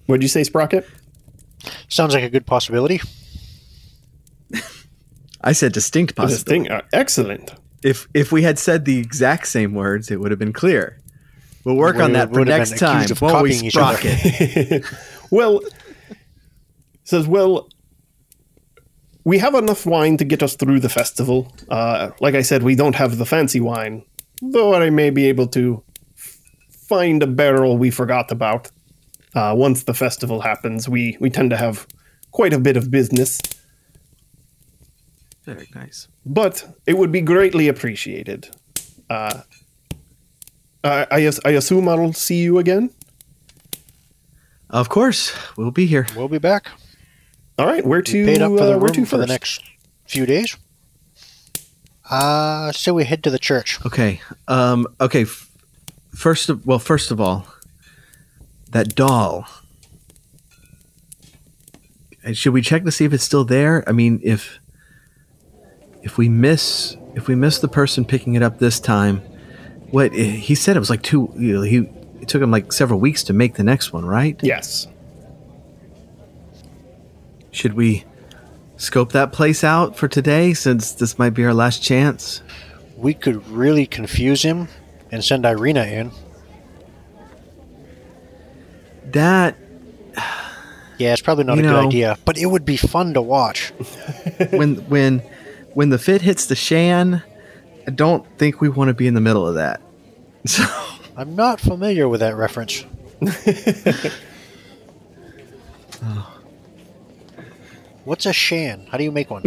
What'd you say, Sprocket? Sounds like a good possibility. I said distinct This possibility. thing, uh, excellent. If if we had said the exact same words, it would have been clear. We'll work We on that for next time. of Won't we, copying. Sprocket? well, says, well, we have enough wine to get us through the festival. Uh, like I said, we don't have the fancy wine, though I may be able to f- find a barrel we forgot about. Uh, once the festival happens, we, we tend to have quite a bit of business. Very nice. but it would be greatly appreciated. Uh, I, I, I assume I'll see you again. Of course, we'll be here. We'll be back. All right, where We to? paid up for the uh, where room to for the next few days. Uh, so we head to the church. Okay. Um. Okay. F- first of well, first of all, that doll. Should we check to see if it's still there? I mean, if if we miss if we miss the person picking it up this time, what eh, he said it was like two. You know, he it took him like several weeks to make the next one, right? Yes. Should we scope that place out for today since this might be our last chance? We could really confuse him and send Irina in. That Yeah, it's probably not You a good idea, but it would be fun to watch. when when when the fit hits the shan, I don't think we want to be in the middle of that. So I'm not familiar with that reference. What's a shan? How do you make one?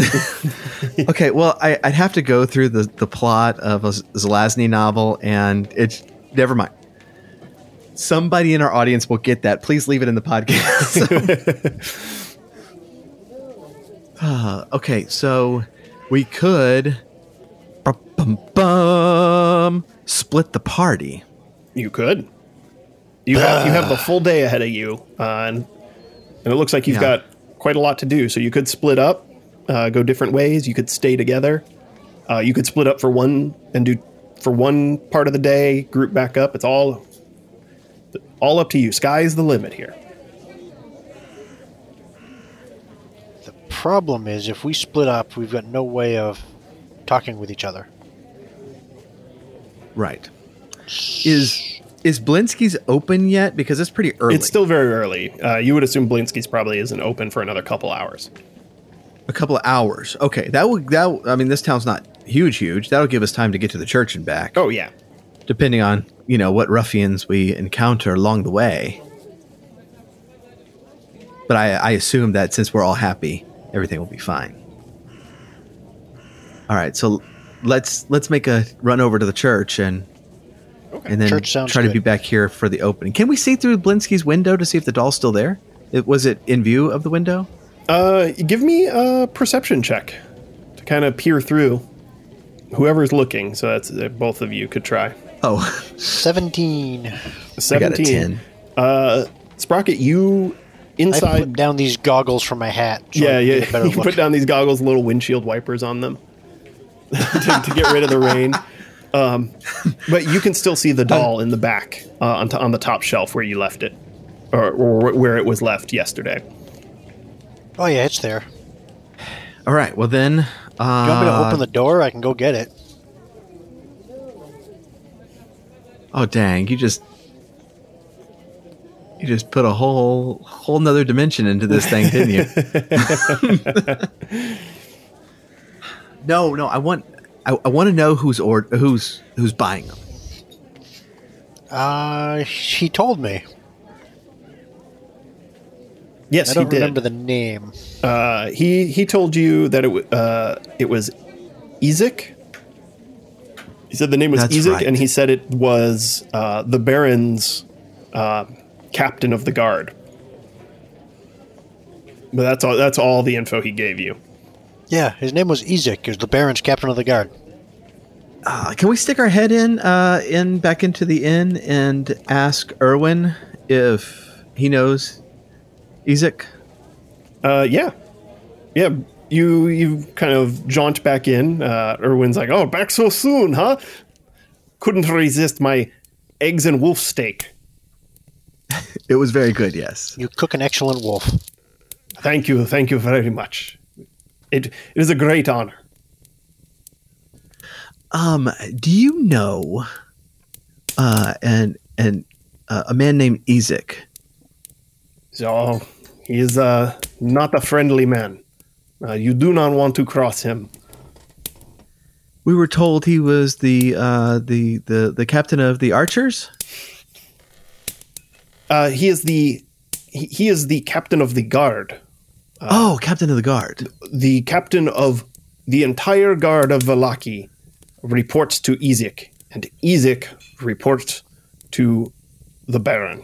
okay, well, I, I'd have to go through the the plot of a Zelazny novel, and it's never mind. Somebody in our audience will get that. Please leave it in the podcast. Uh, okay, so we could bum, bum, bum, split the party. You could. You have you have the full day ahead of you, uh, and and it looks like you've Yeah. got quite a lot to do. So you could split up, uh, go different ways. You could stay together. Uh, you could split up for one and do for one part of the day, group back up. It's all all up to you. Sky's the limit here. the problem is, if we split up, we've got no way of talking with each other. Right. Is is Blinsky's open yet? Because it's pretty early. It's still very early. Uh, you would assume Blinsky's probably isn't open for another couple hours. a couple of hours. Okay, that would that. I mean, this town's not huge, huge. That'll give us time to get to the church and back, Oh yeah, depending on you know what ruffians we encounter along the way. But I, I assume that since we're all happy, everything will be fine. All right, so let's let's make a run over to the church and Okay. and then try to be back here for the opening. Can we see through Blinsky's window to see if the doll's still there? It, was it in view of the window? Uh, give me a perception check to kind of peer through whoever's looking. So that's uh, both of you could try. Oh, 17. I got a Seventeen. ten. Uh, Sprocket, you I inside. put down these goggles from my hat. so yeah, yeah. get a You look. put down these goggles, little windshield wipers on them to, to get rid of the rain. Um, but you can still see the doll in the back uh, on, t- on the top shelf where you left it, or, or where it was left yesterday. Oh, yeah, it's there. All right. Well then, uh, You want me to open the door? I can go get it. Oh dang! You just you just put a whole whole nother dimension into this thing, didn't you? no, no. I want I, I want to know who's or who's who's buying them. Uh, he told me. Yes, I don't he did. remember the name. Uh, he he told you that it w- uh, it was Ezek. He said the name was That's Ezek, right. and he said it was uh, the Baron's uh, captain of the guard. But that's all. That's all the info he gave you. Yeah, his name was Ezek. He was the Baron's captain of the guard. Uh, can we stick our head in uh, in back into the inn and ask Urwin if he knows Ezek? Uh, yeah, yeah. You you kind of jaunt back in. Uh, Urwin's like, "Oh, back so soon, huh? Couldn't resist my eggs and wolf steak. It was very good. Yes. You cook an excellent wolf. Thank you, thank you very much. It it is a great honor." Um, do you know uh and and uh, a man named Ezek? So he is uh, not a friendly man. Uh, you do not want to cross him. We were told he was the uh the the the captain of the archers. Uh, he is the he, he is the captain of the guard, oh, captain of the guard. the captain of the entire guard of Vallaki reports to Ezek, and Ezek reports to the Baron.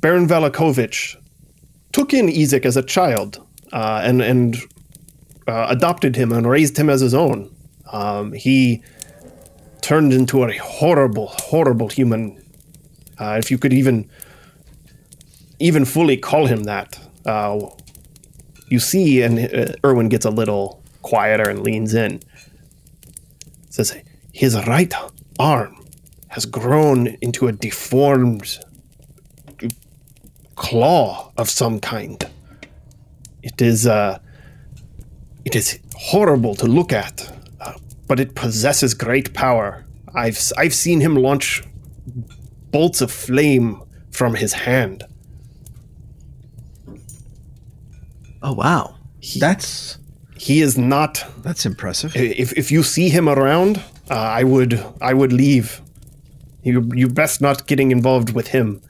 Baron Vallakovich took in Ezek as a child uh, and and uh, adopted him and raised him as his own. Um, he turned into a horrible, horrible human. Uh, if you could even even fully call him that. Uh, you see, and uh, Urwin gets a little quieter and leans in. Says his right arm has grown into a deformed claw of some kind. It is uh, it is horrible to look at, uh, but it possesses great power. I've I've seen him launch bolts of flame from his hand. Oh wow, that's He is not. that's impressive. If if you see him around, uh, I would I would leave. You you best not getting involved with him.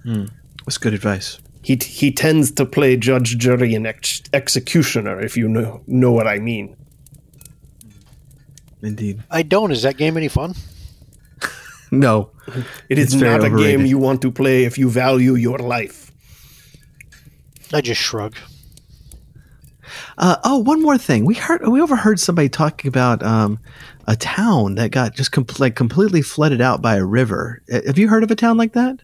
That's good advice. He he tends to play judge, jury, and ex- executioner. If you know know what I mean. Indeed. I don't. Is that game any fun? No. It is It's very not a game you want to play if you value your life. I just shrug. Uh, oh, one more thing. We heard we overheard somebody talking about um, a town that got just com- like completely flooded out by a river. Uh, Have you heard of a town like that?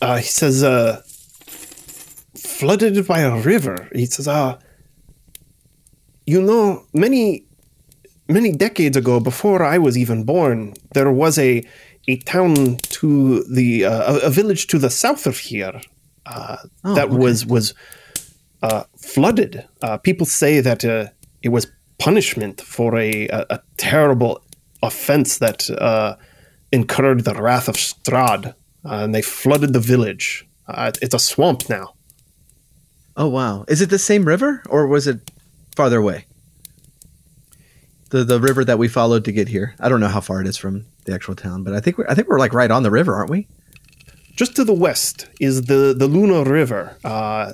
Uh, he says, uh, flooded by a river. He says, uh, you know, many, many decades ago, before I was even born, there was a, a town to the, uh, a, a village to the south of here uh, Oh, that okay. was, was uh, flooded. Uh, people say that uh, it was punishment for a, a, a terrible offense that uh, incurred the wrath of Strahd, and they flooded the village. Uh, it's a swamp now. Oh wow! Is it the same river or was it farther away? The the river that we followed to get here. I don't know how far it is from the actual town, but I think we're, I think we're like right on the river, aren't we? Just to the west is the, the Luna River. Uh,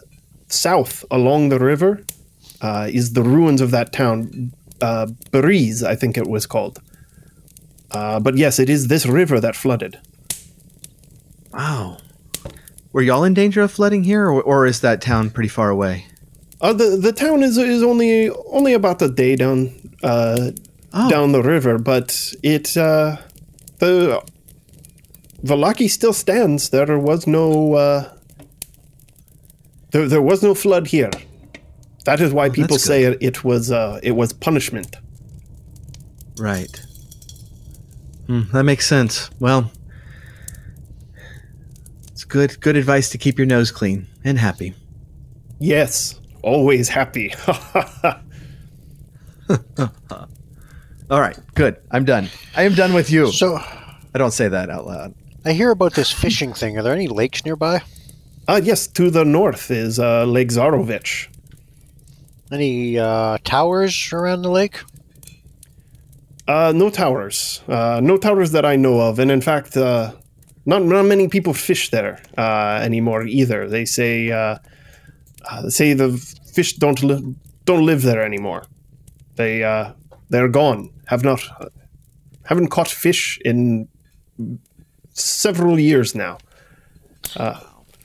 south along the river uh, is the ruins of that town, uh, Beriz, I think it was called. Uh, but yes, it is this river that flooded. Wow. Were y'all in danger of flooding here, or, or is that town pretty far away? Uh, the the town is is only only about a day down uh, Oh. down the river, but it uh, the Vallaki still stands. There was no uh, there there was no flood here. That is why people say it, it was uh, it was punishment. Right. Hmm, that makes sense. Well, good good advice to keep your nose clean and happy. Yes, always happy. All right, good. I'm done. I am done with you. So I don't say that out loud. I hear about this fishing thing. Are there any lakes nearby? uh, yes, to the north is uh, Lake Zarovich. Any uh, towers around the lake? Uh, no towers. Uh, no towers that I know of, and in fact, uh, not not many people fish there uh, anymore either. They say uh, uh, they say the fish don't li- don't live there anymore. They uh, they're gone. Have not haven't caught fish in several years now.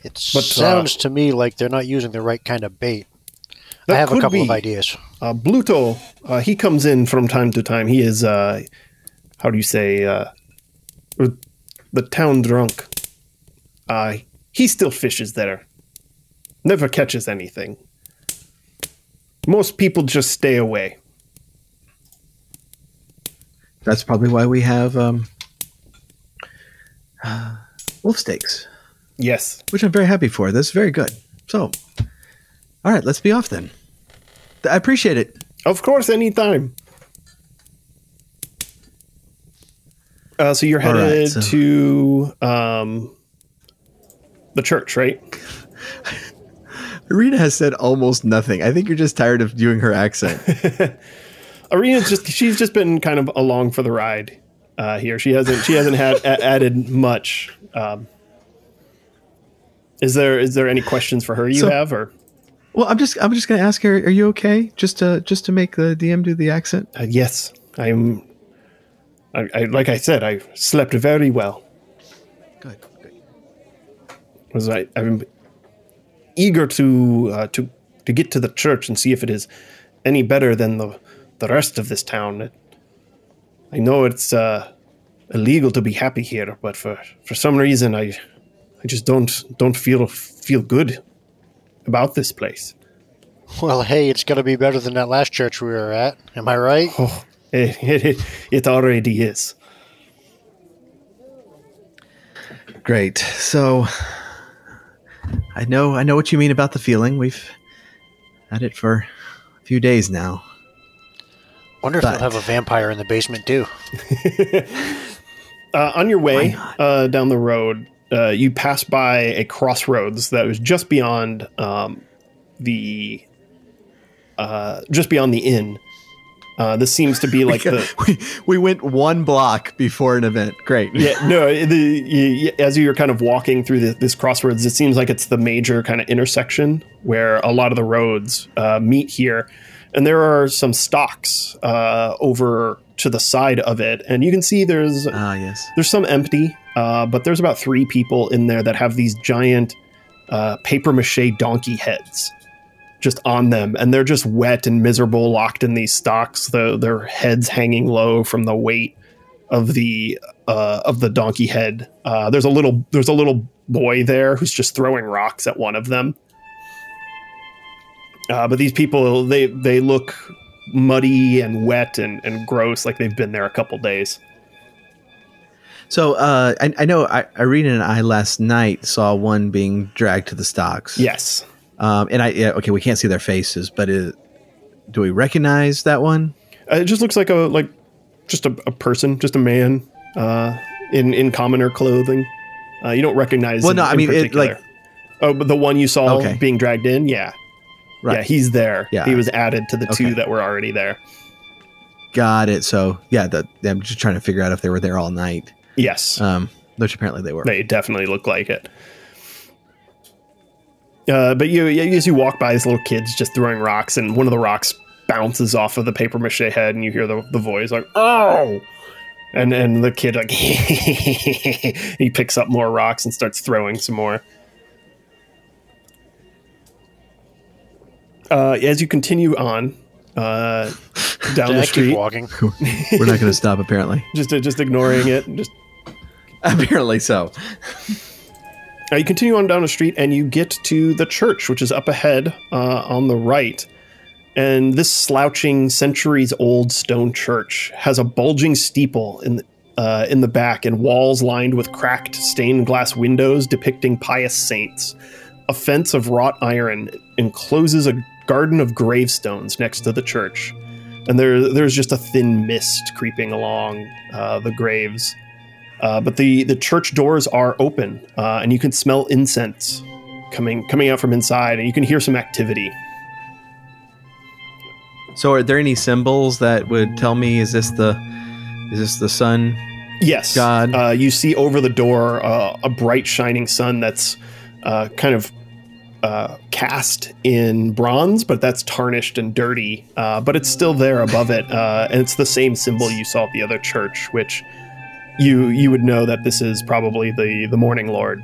It But, uh, sounds to me like they're not using the right kind of bait. I have a couple of ideas. Uh, Bluto, uh, he comes in from time to time. He is, uh, how do you say, uh, the town drunk. Uh, he still fishes there. Never catches anything. Most people just stay away. That's probably why we have um, uh, wolf steaks, Yes. which I'm very happy for. That's very good. So, all right, let's be off then. I appreciate it. Of course, anytime. Uh, so you're All right, headed so- to um, the church, right? Rita has said almost nothing. I think you're just tired of doing her accent. Irina's just she's just been kind of along for the ride uh, here. She hasn't she hasn't had a- added much. Um, is there is there any questions for her you So- have or Well, I'm just I'm just gonna ask her. Are you okay? Just to just to make the DM do the accent. Uh, yes, I'm. I, I like I said, I slept very well. Good. good. Was I? I'm eager to uh, to to get to the church and see if it is any better than the the rest of this town. I know it's uh, illegal to be happy here, but for for some reason, I I just don't don't feel feel good about this place. Well, hey, it's going to be better than that last church we were at. Am I right? Oh, it, it, it already is. Great. So I know I know what you mean about the feeling. We've had it for a few days now. Wonder if But- they'll have a vampire in the basement too. Uh, on your way uh, down the road, uh, you pass by a crossroads that was just beyond um, the uh, just beyond the inn. Uh, this seems to be like the we, we went one block before an event. Great. yeah no the as you're kind of walking through the, this crossroads, it seems like it's the major kind of intersection where a lot of the roads uh, meet here, and there are some stocks uh, over to the side of it, and you can see there's Ah, yes. there's some empty, uh, but there's about three people in there that have these giant uh, paper mache donkey heads just on them, and they're just wet and miserable, locked in these stocks. The, their heads hanging low from the weight of the uh, of the donkey head. Uh, there's a little there's a little boy there who's just throwing rocks at one of them. Uh, but these people they they look muddy and wet and, and gross, like they've been there a couple days. So uh, I, I know I, Irene and I last night saw one being dragged to the stocks. Yes. Um, and I yeah, okay, we can't see their faces, but it, do we recognize that one? Uh, it just looks like a like just a, a person, just a man uh, in in commoner clothing. Uh, you don't recognize. Well, no, I mean, it, like- oh, but the one you saw Okay. being dragged in, yeah, Right. yeah, he's there. Yeah. he was added to the two that were already there. Got it. So yeah, the, I'm just trying to figure out if they were there all night. Yes, Um, which apparently they were. they definitely look like it. Uh, but you, as you walk by, these little kids just throwing rocks, and one of the rocks bounces off of the paper mache head, and you hear the, the voice like "Oh!" and and the kid like he picks up more rocks and starts throwing some more. Uh, as you continue on uh, down Did the I keep street, walking? We're not going to stop. Apparently. just just ignoring it, just apparently so. Uh, you continue on down the street and you get to the church, which is up ahead uh, on the right. And this slouching, centuries old stone church has a bulging steeple in uh, in the back and walls lined with cracked stained glass windows depicting pious saints. A fence of wrought iron encloses a garden of gravestones next to the church, and there there's just a thin mist creeping along uh, the graves. Uh, but the the church doors are open, uh, and you can smell incense coming coming out from inside, and you can hear some activity. So, are there any symbols that would tell me is this the is this the sun? Yes, God. Uh, you see over the door uh, a bright shining sun that's uh, kind of uh, cast in bronze, but that's tarnished and dirty. Uh, but it's still there above it, uh, and it's the same symbol you saw at the other church, which you you would know that this is probably the the Morning Lord.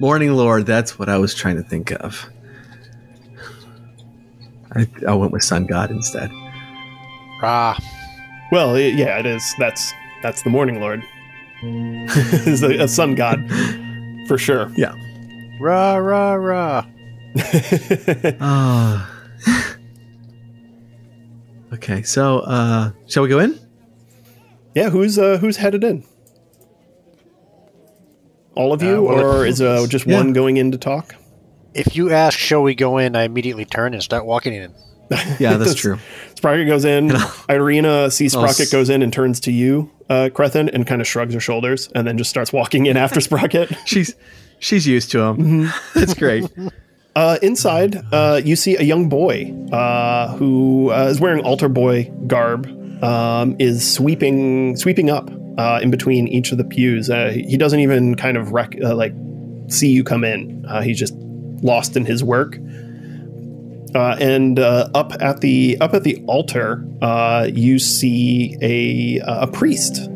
Morning Lord. That's what I was trying to think of. I, I went with Sun God instead. Rah. Well, i yeah, it is. That's that's the Morning Lord. is a, a sun god for sure. Yeah. Rah, rah, rah. Ah. okay. So, uh, shall we go in? Yeah, who's uh, who's headed in? All of you, Uh, well, or is uh, just Yeah. one going in to talk? If you ask, shall we go in, I immediately turn and start walking in. Yeah, that's true. Sprocket goes in. Irina sees Sprocket s- goes in and turns to you, uh, Crethin, and kind of shrugs her shoulders, and then just starts walking in after Sprocket. She's she's used to him. That's great. Uh, inside, uh, you see a young boy uh, who uh, is wearing altar boy garb. Um, is sweeping sweeping up uh, in between each of the pews. Uh, he doesn't even kind of rec- uh, like see you come in. Uh, he's just lost in his work. Uh, and uh, up at the up at the altar, you see a a priest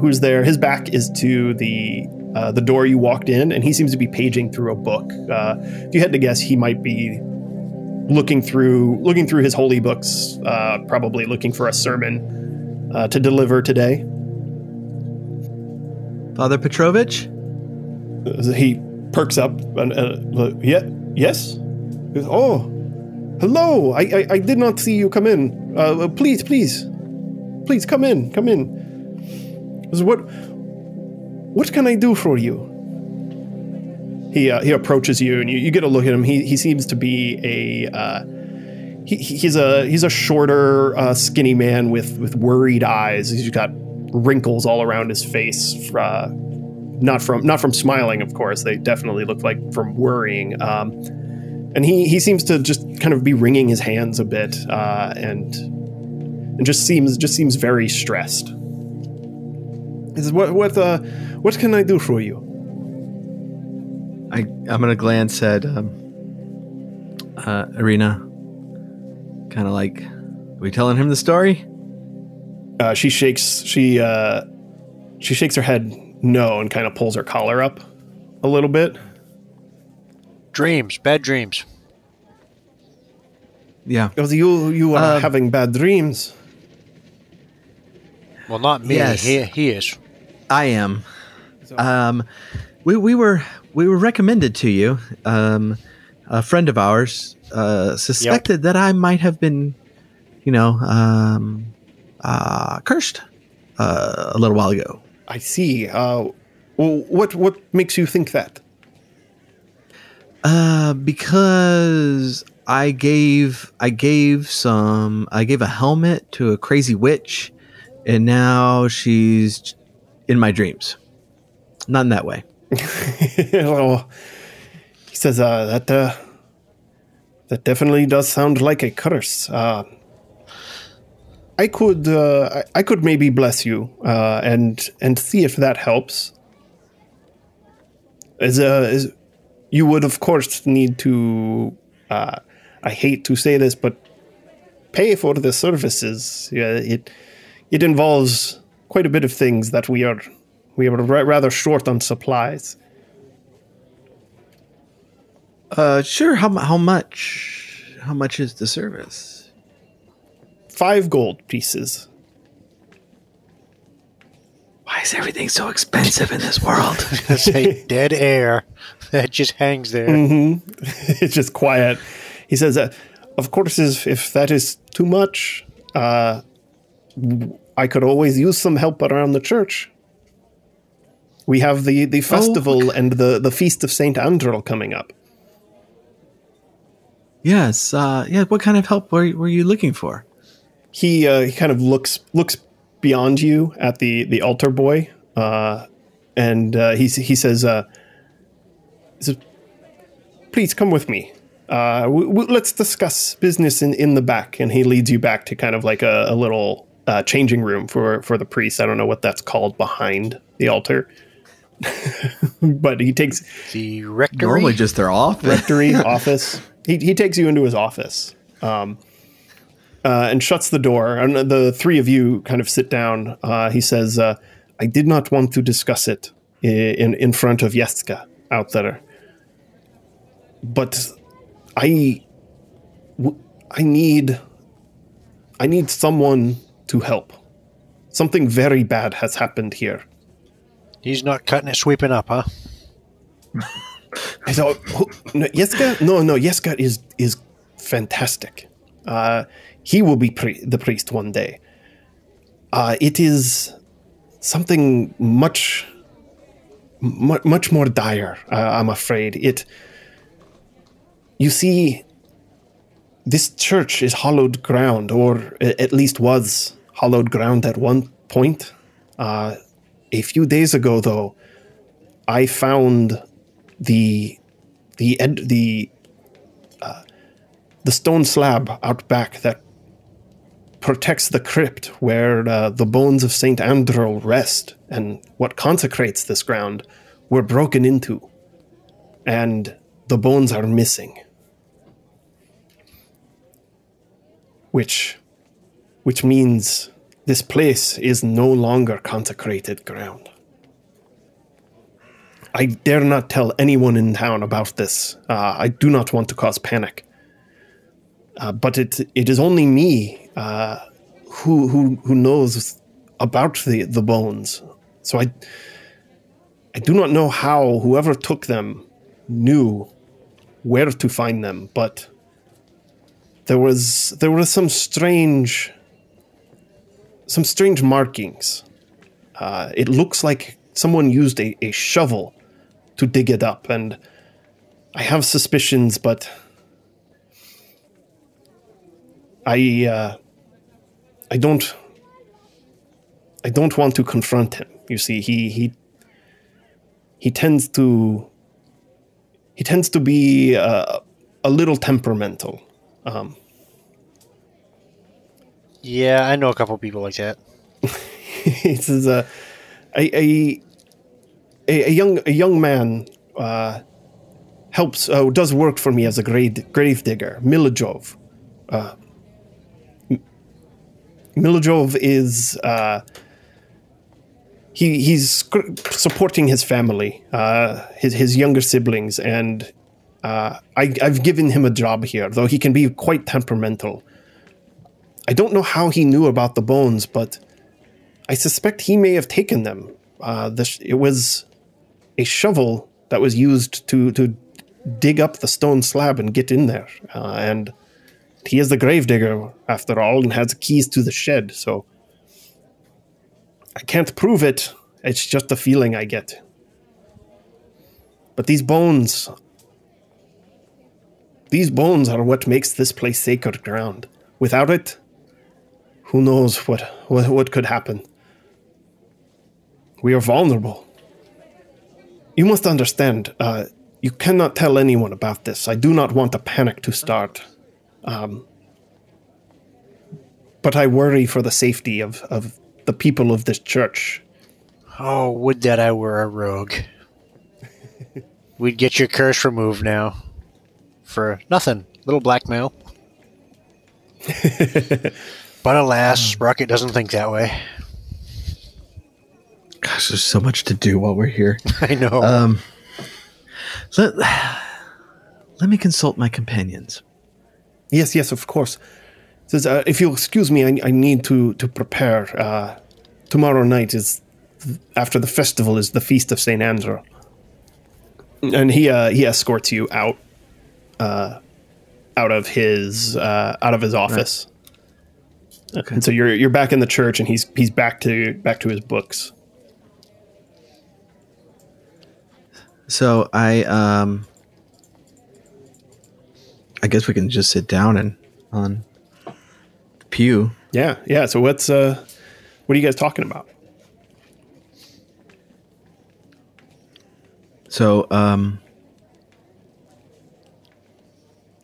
who's there. His back is to the the door you walked in, and he seems to be paging through a book. If you had to guess, he might be looking through looking through his holy books, probably looking for a sermon to deliver today. Father Petrovich? He perks up and, uh, yeah, yes? Oh, hello. I, I, I, did not see you come in. Uh, please, please, please come in, come in. What, what can I do for you? He, uh, he approaches you and you, you get a look at him. He, he seems to be a, uh, he, he's a, he's a shorter, uh, skinny man with, with worried eyes. He's got wrinkles all around his face. Uh, not from not from smiling, of course. They definitely look like from worrying. Um, and he he seems to just kind of be wringing his hands a bit, uh, and and just seems just seems very stressed. He says, "What what uh, what can I do for you?" I I'm gonna glance at um, uh, Irina, kind of like, are we telling him the story? Uh, she shakes she uh, she shakes her head no and kind of pulls her collar up a little bit. Dreams, bad dreams. Yeah. Because you you are uh, having bad dreams. Well, not me. Yes. He, he is. I am. Um, we we were we were recommended to you. Um, a friend of ours uh, suspected yep. that I might have been, you know, um, uh, cursed uh, a little while ago. I see. Uh, what what makes you think that? Uh, because I gave I gave some I gave a helmet to a crazy witch, and now she's in my dreams. Not in that way. he says uh, that uh, that definitely does sound like a curse. Uh, I could uh, I could maybe bless you uh, and and see if that helps. As, uh, as you would of course need to. Uh, I hate to say this, but pay for the services. Yeah, it it involves quite a bit of things that we are we are rather short on supplies. Uh, sure. How how much? How much is the service? five gold pieces. Why is everything so expensive in this world? Say dead air that just hangs there. Mm-hmm. it's just quiet. He says, uh, "Of course, if that is too much, uh, I could always use some help around the church. We have the the festival oh, and the the feast of Saint Andral coming up." Yes. Uh, yeah. What kind of help were, were you looking for? he uh, he kind of looks looks beyond you at the the altar boy, uh, and uh, he he says, uh, he says, "Please come with me. Uh, w- w- let's discuss business in, in the back." And he leads you back to kind of like a, a little uh, changing room for for the priest. I don't know what that's called behind the altar. but he takes the rectory. Normally, just their office. Rectory office. He he takes you into his office. Um, uh, and shuts the door. And the three of you kind of sit down. Uh, he says, uh, "I did not want to discuss it in in front of Yeska out there, but I, I need, I need someone to help. Something very bad has happened here." He's not cutting it sweeping up, huh? I thought, no, Yeska, no, no, Yeska is is fantastic. Uh, he will be pri- the priest one day. Uh, it is something much, much, much more dire. Uh, I'm afraid it. You see, this church is hallowed ground, or at least was hallowed ground at one point. A few days ago, though, I found the the ed- the uh, the stone slab out back that protects the crypt where uh, the bones of Saint Andral rest and what consecrates this ground were broken into. And the bones are missing. Which which means this place is no longer consecrated ground. I dare not tell anyone in town about this. Uh, I do not want to cause panic. Uh, but it it is only me uh, who who who knows about the the bones. So I I do not know how whoever took them knew where to find them, but there was there was some strange some strange markings. Uh, it looks like someone used a, a shovel to dig it up, and I have suspicions, but I uh, I don't I don't want to confront him. You see, he he he tends to he tends to be uh, a little temperamental. Um, Yeah, I know a couple people like that. this is a a, a a young a young man uh, helps uh, does work for me as a grave grave digger. Milojov. Uh, Milojov is uh, he he's supporting his family, uh, his his younger siblings, and uh, I I've given him a job here, though he can be quite temperamental. I don't know how he knew about the bones, but I suspect he may have taken them. Uh, the sh- it was a shovel that was used to to dig up the stone slab and get in there, uh, and he is the gravedigger after all, and has keys to the shed. So I can't prove it. It's just a feeling I get. But these bones, these bones are what makes this place sacred ground. Without it, who knows what, what, what could happen? We are vulnerable. You must understand, uh, you cannot tell anyone about this. I do not want a panic to start. Um, but I worry for the safety of, of the people of this church. Oh, would that I were a rogue. We'd get your curse removed now. For nothing. Little blackmail. but alas, Sprocket doesn't think that way. Gosh, there's so much to do while we're here. I know. Um, let, let me consult my companions. Yes, yes, of course. Says, uh, if you'll excuse me, I, I need to to prepare. Uh, tomorrow night is after the festival is the feast of Saint Andrew, and he uh, he escorts you out, uh, out of his uh, out of his office. And so you're you're back in the church, and he's he's back to back to his books. So I um I guess we can just sit down and on the pew. Yeah, yeah. So what's uh, what are you guys talking about? So um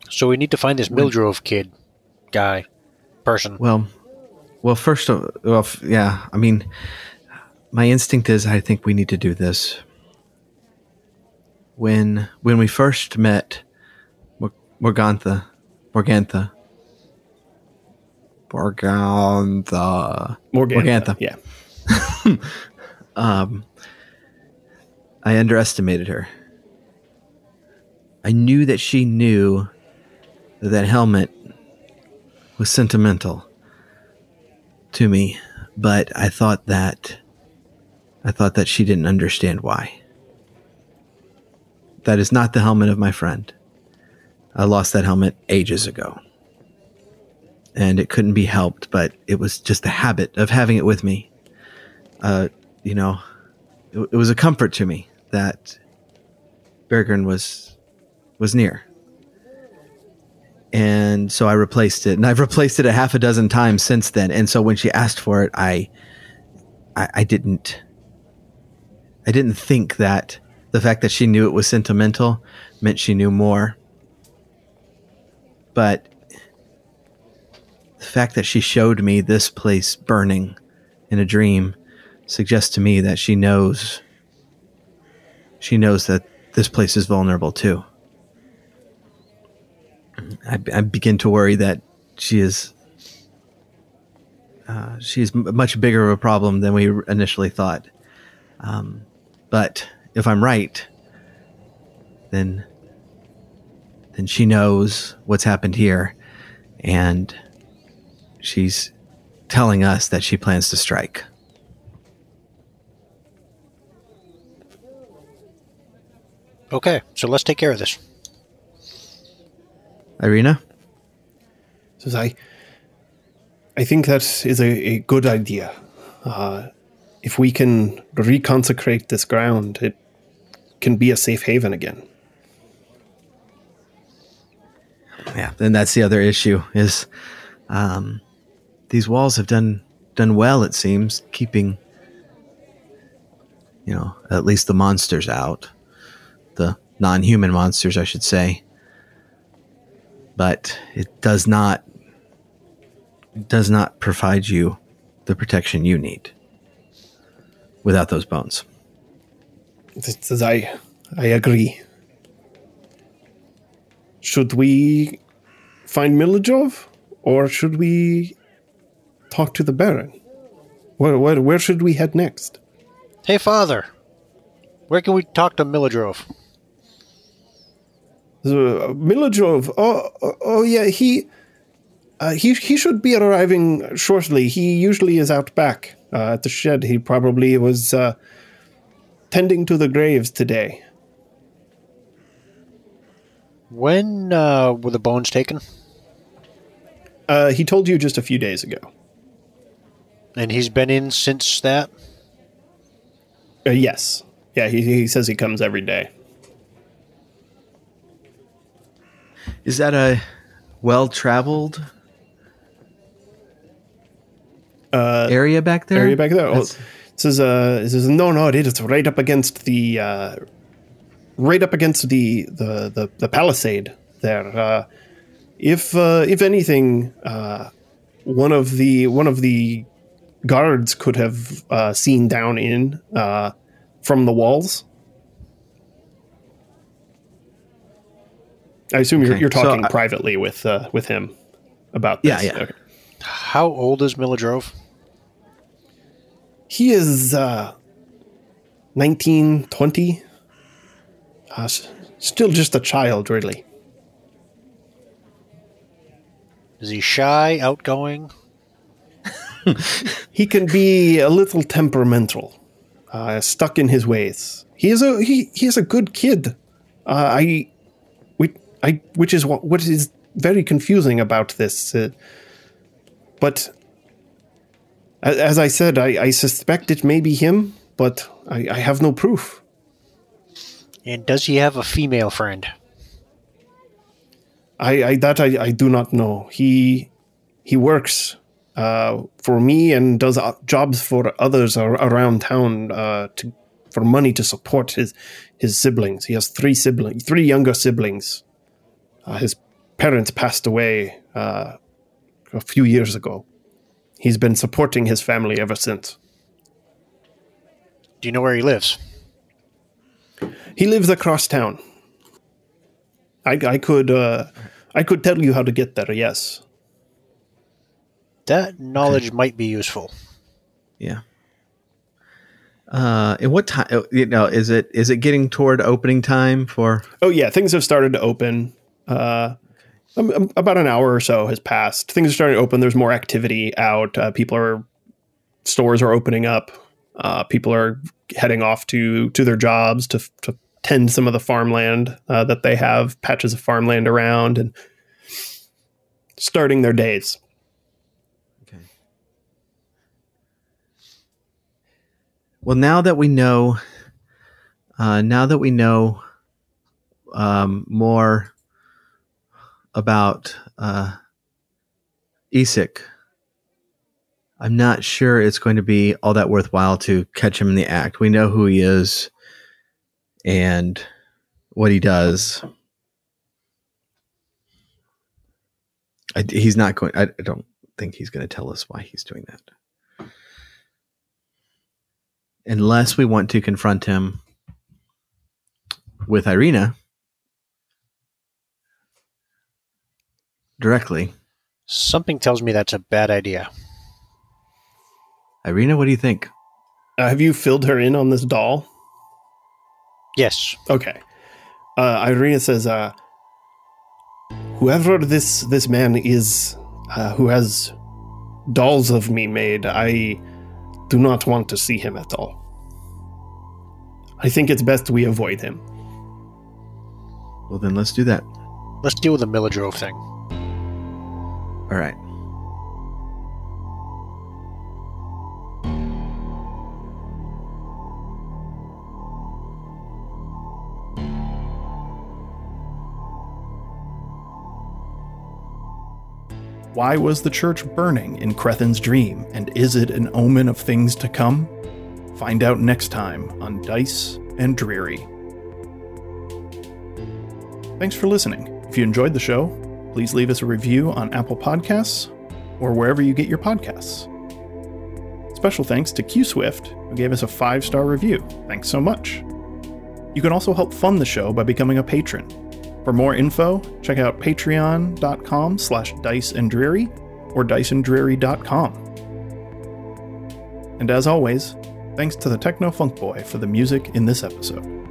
so we need to find this Mildrove kid. Guy. Person. well well first of well f- yeah, I mean my instinct is I think we need to do this. When when we first met Mor- Morgantha Morgantha Morgantha Morgantha. Morgantha. Yeah. Um, I underestimated her. I knew that she knew that that helmet was sentimental to me, but I thought that I thought that she didn't understand why. That is not the helmet of my friend. I lost that helmet ages ago. And it couldn't be helped, but it was just the habit of having it with me. Uh, you know, it, it was a comfort to me that Bergren was was near. And so I replaced it, and I've replaced it a half a dozen times since then. And so when she asked for it, I, I, I didn't, I didn't think that the fact that she knew it was sentimental meant she knew more. But the fact that she showed me this place burning in a dream suggests to me that she knows she knows that this place is vulnerable too. I, I begin to worry that she is uh, she's much bigger of a problem than we initially thought. Um, but if I'm right, then then she knows what's happened here, and she's telling us that she plans to strike. Okay, so let's take care of this. Irina, Says I. I think that is a, a good idea. Uh, if we can reconsecrate this ground, it can be a safe haven again. yeah, then that's the other issue is um, these walls have done done well. It seems keeping you know at least the monsters out, the non-human monsters, I should say. But it does not it does not provide you the protection you need without those bones. It says I. I agree. Should we find Milojov, or should we talk to the Baron? Where, where, where should we head next? Hey, father, where can we talk to Milodrov? Uh, Milojov. Oh, oh, oh, yeah. He, uh, he, he should be arriving shortly. He usually is out back uh, at the shed. He probably was uh, tending to the graves today. When uh, were the bones taken? Uh, he told you just a few days ago. And he's been in since that? Uh, yes. Yeah. He, he says he comes every day. Is that a well-traveled Uh, area back there? area back there. That's- it says, uh, it says, no, no, it is right up against the, uh, right up against the the the, the palisade there. Uh, if uh, if anything, uh, one of the one of the guards could have uh, seen down in uh, from the walls. I assume you're, you're so talking I- privately with uh, with him about this. Yeah, yeah. Okay. How old is Milodrov? He is uh, 19, 20. Uh, s- still just a child, really. Is he shy, outgoing? He can be a little temperamental, uh, stuck in his ways. He is a he, he is a good kid. Uh, I, we, I, which is what what is very confusing about this. Uh, but as I said, I, I suspect it may be him, but I, I have no proof. And does he have a female friend? I, I that I, I do not know. He he works uh, for me and does uh, jobs for others around town uh, to for money to support his his siblings. He has three siblings, three younger siblings. Uh, his parents passed away uh, a few years ago. He's been supporting his family ever since. Do you know where he lives? He lives across town. I, I could uh, I could tell you how to get there. Yes. That knowledge might be useful. Yeah. Uh, and what time? You know, is it is it getting toward opening time for? Oh yeah, things have started to open. Uh, um, about an hour or so has passed. Things are starting to open. There's more activity out. Uh, people are stores are opening up. Uh, people are heading off to to their jobs to to tend some of the farmland uh, that they have, patches of farmland around, and starting their days. Okay. Well, now that we know, uh, now that we know um, more about uh, Izek, I'm not sure it's going to be all that worthwhile to catch him in the act. We know who he is and what he does. I, he's not going. I, I don't think he's going to tell us why he's doing that. Unless we want to confront him with Irina. Directly. Something tells me that's a bad idea. Irina, what do you think? Uh, have you filled her in on this doll? Yes. Okay. Uh, Irina says, uh, "Whoever this this man is, uh, who has dolls of me made, I do not want to see him at all. I think it's best we avoid him." Well, then let's do that. Let's deal with the Millidrove thing. All right. Why was the church burning in Crethin's dream, and is it an omen of things to come? Find out next time on Dice and Dreary. Thanks for listening. If you enjoyed the show, please leave us a review on Apple Podcasts or wherever you get your podcasts. Special thanks to Q Swift, who gave us a five star review. Thanks so much. You can also help fund the show by becoming a patron. For more info, check out patreon.com slash diceanddreary or diceanddreary.com. And as always, thanks to the Techno Funk Boy for the music in this episode.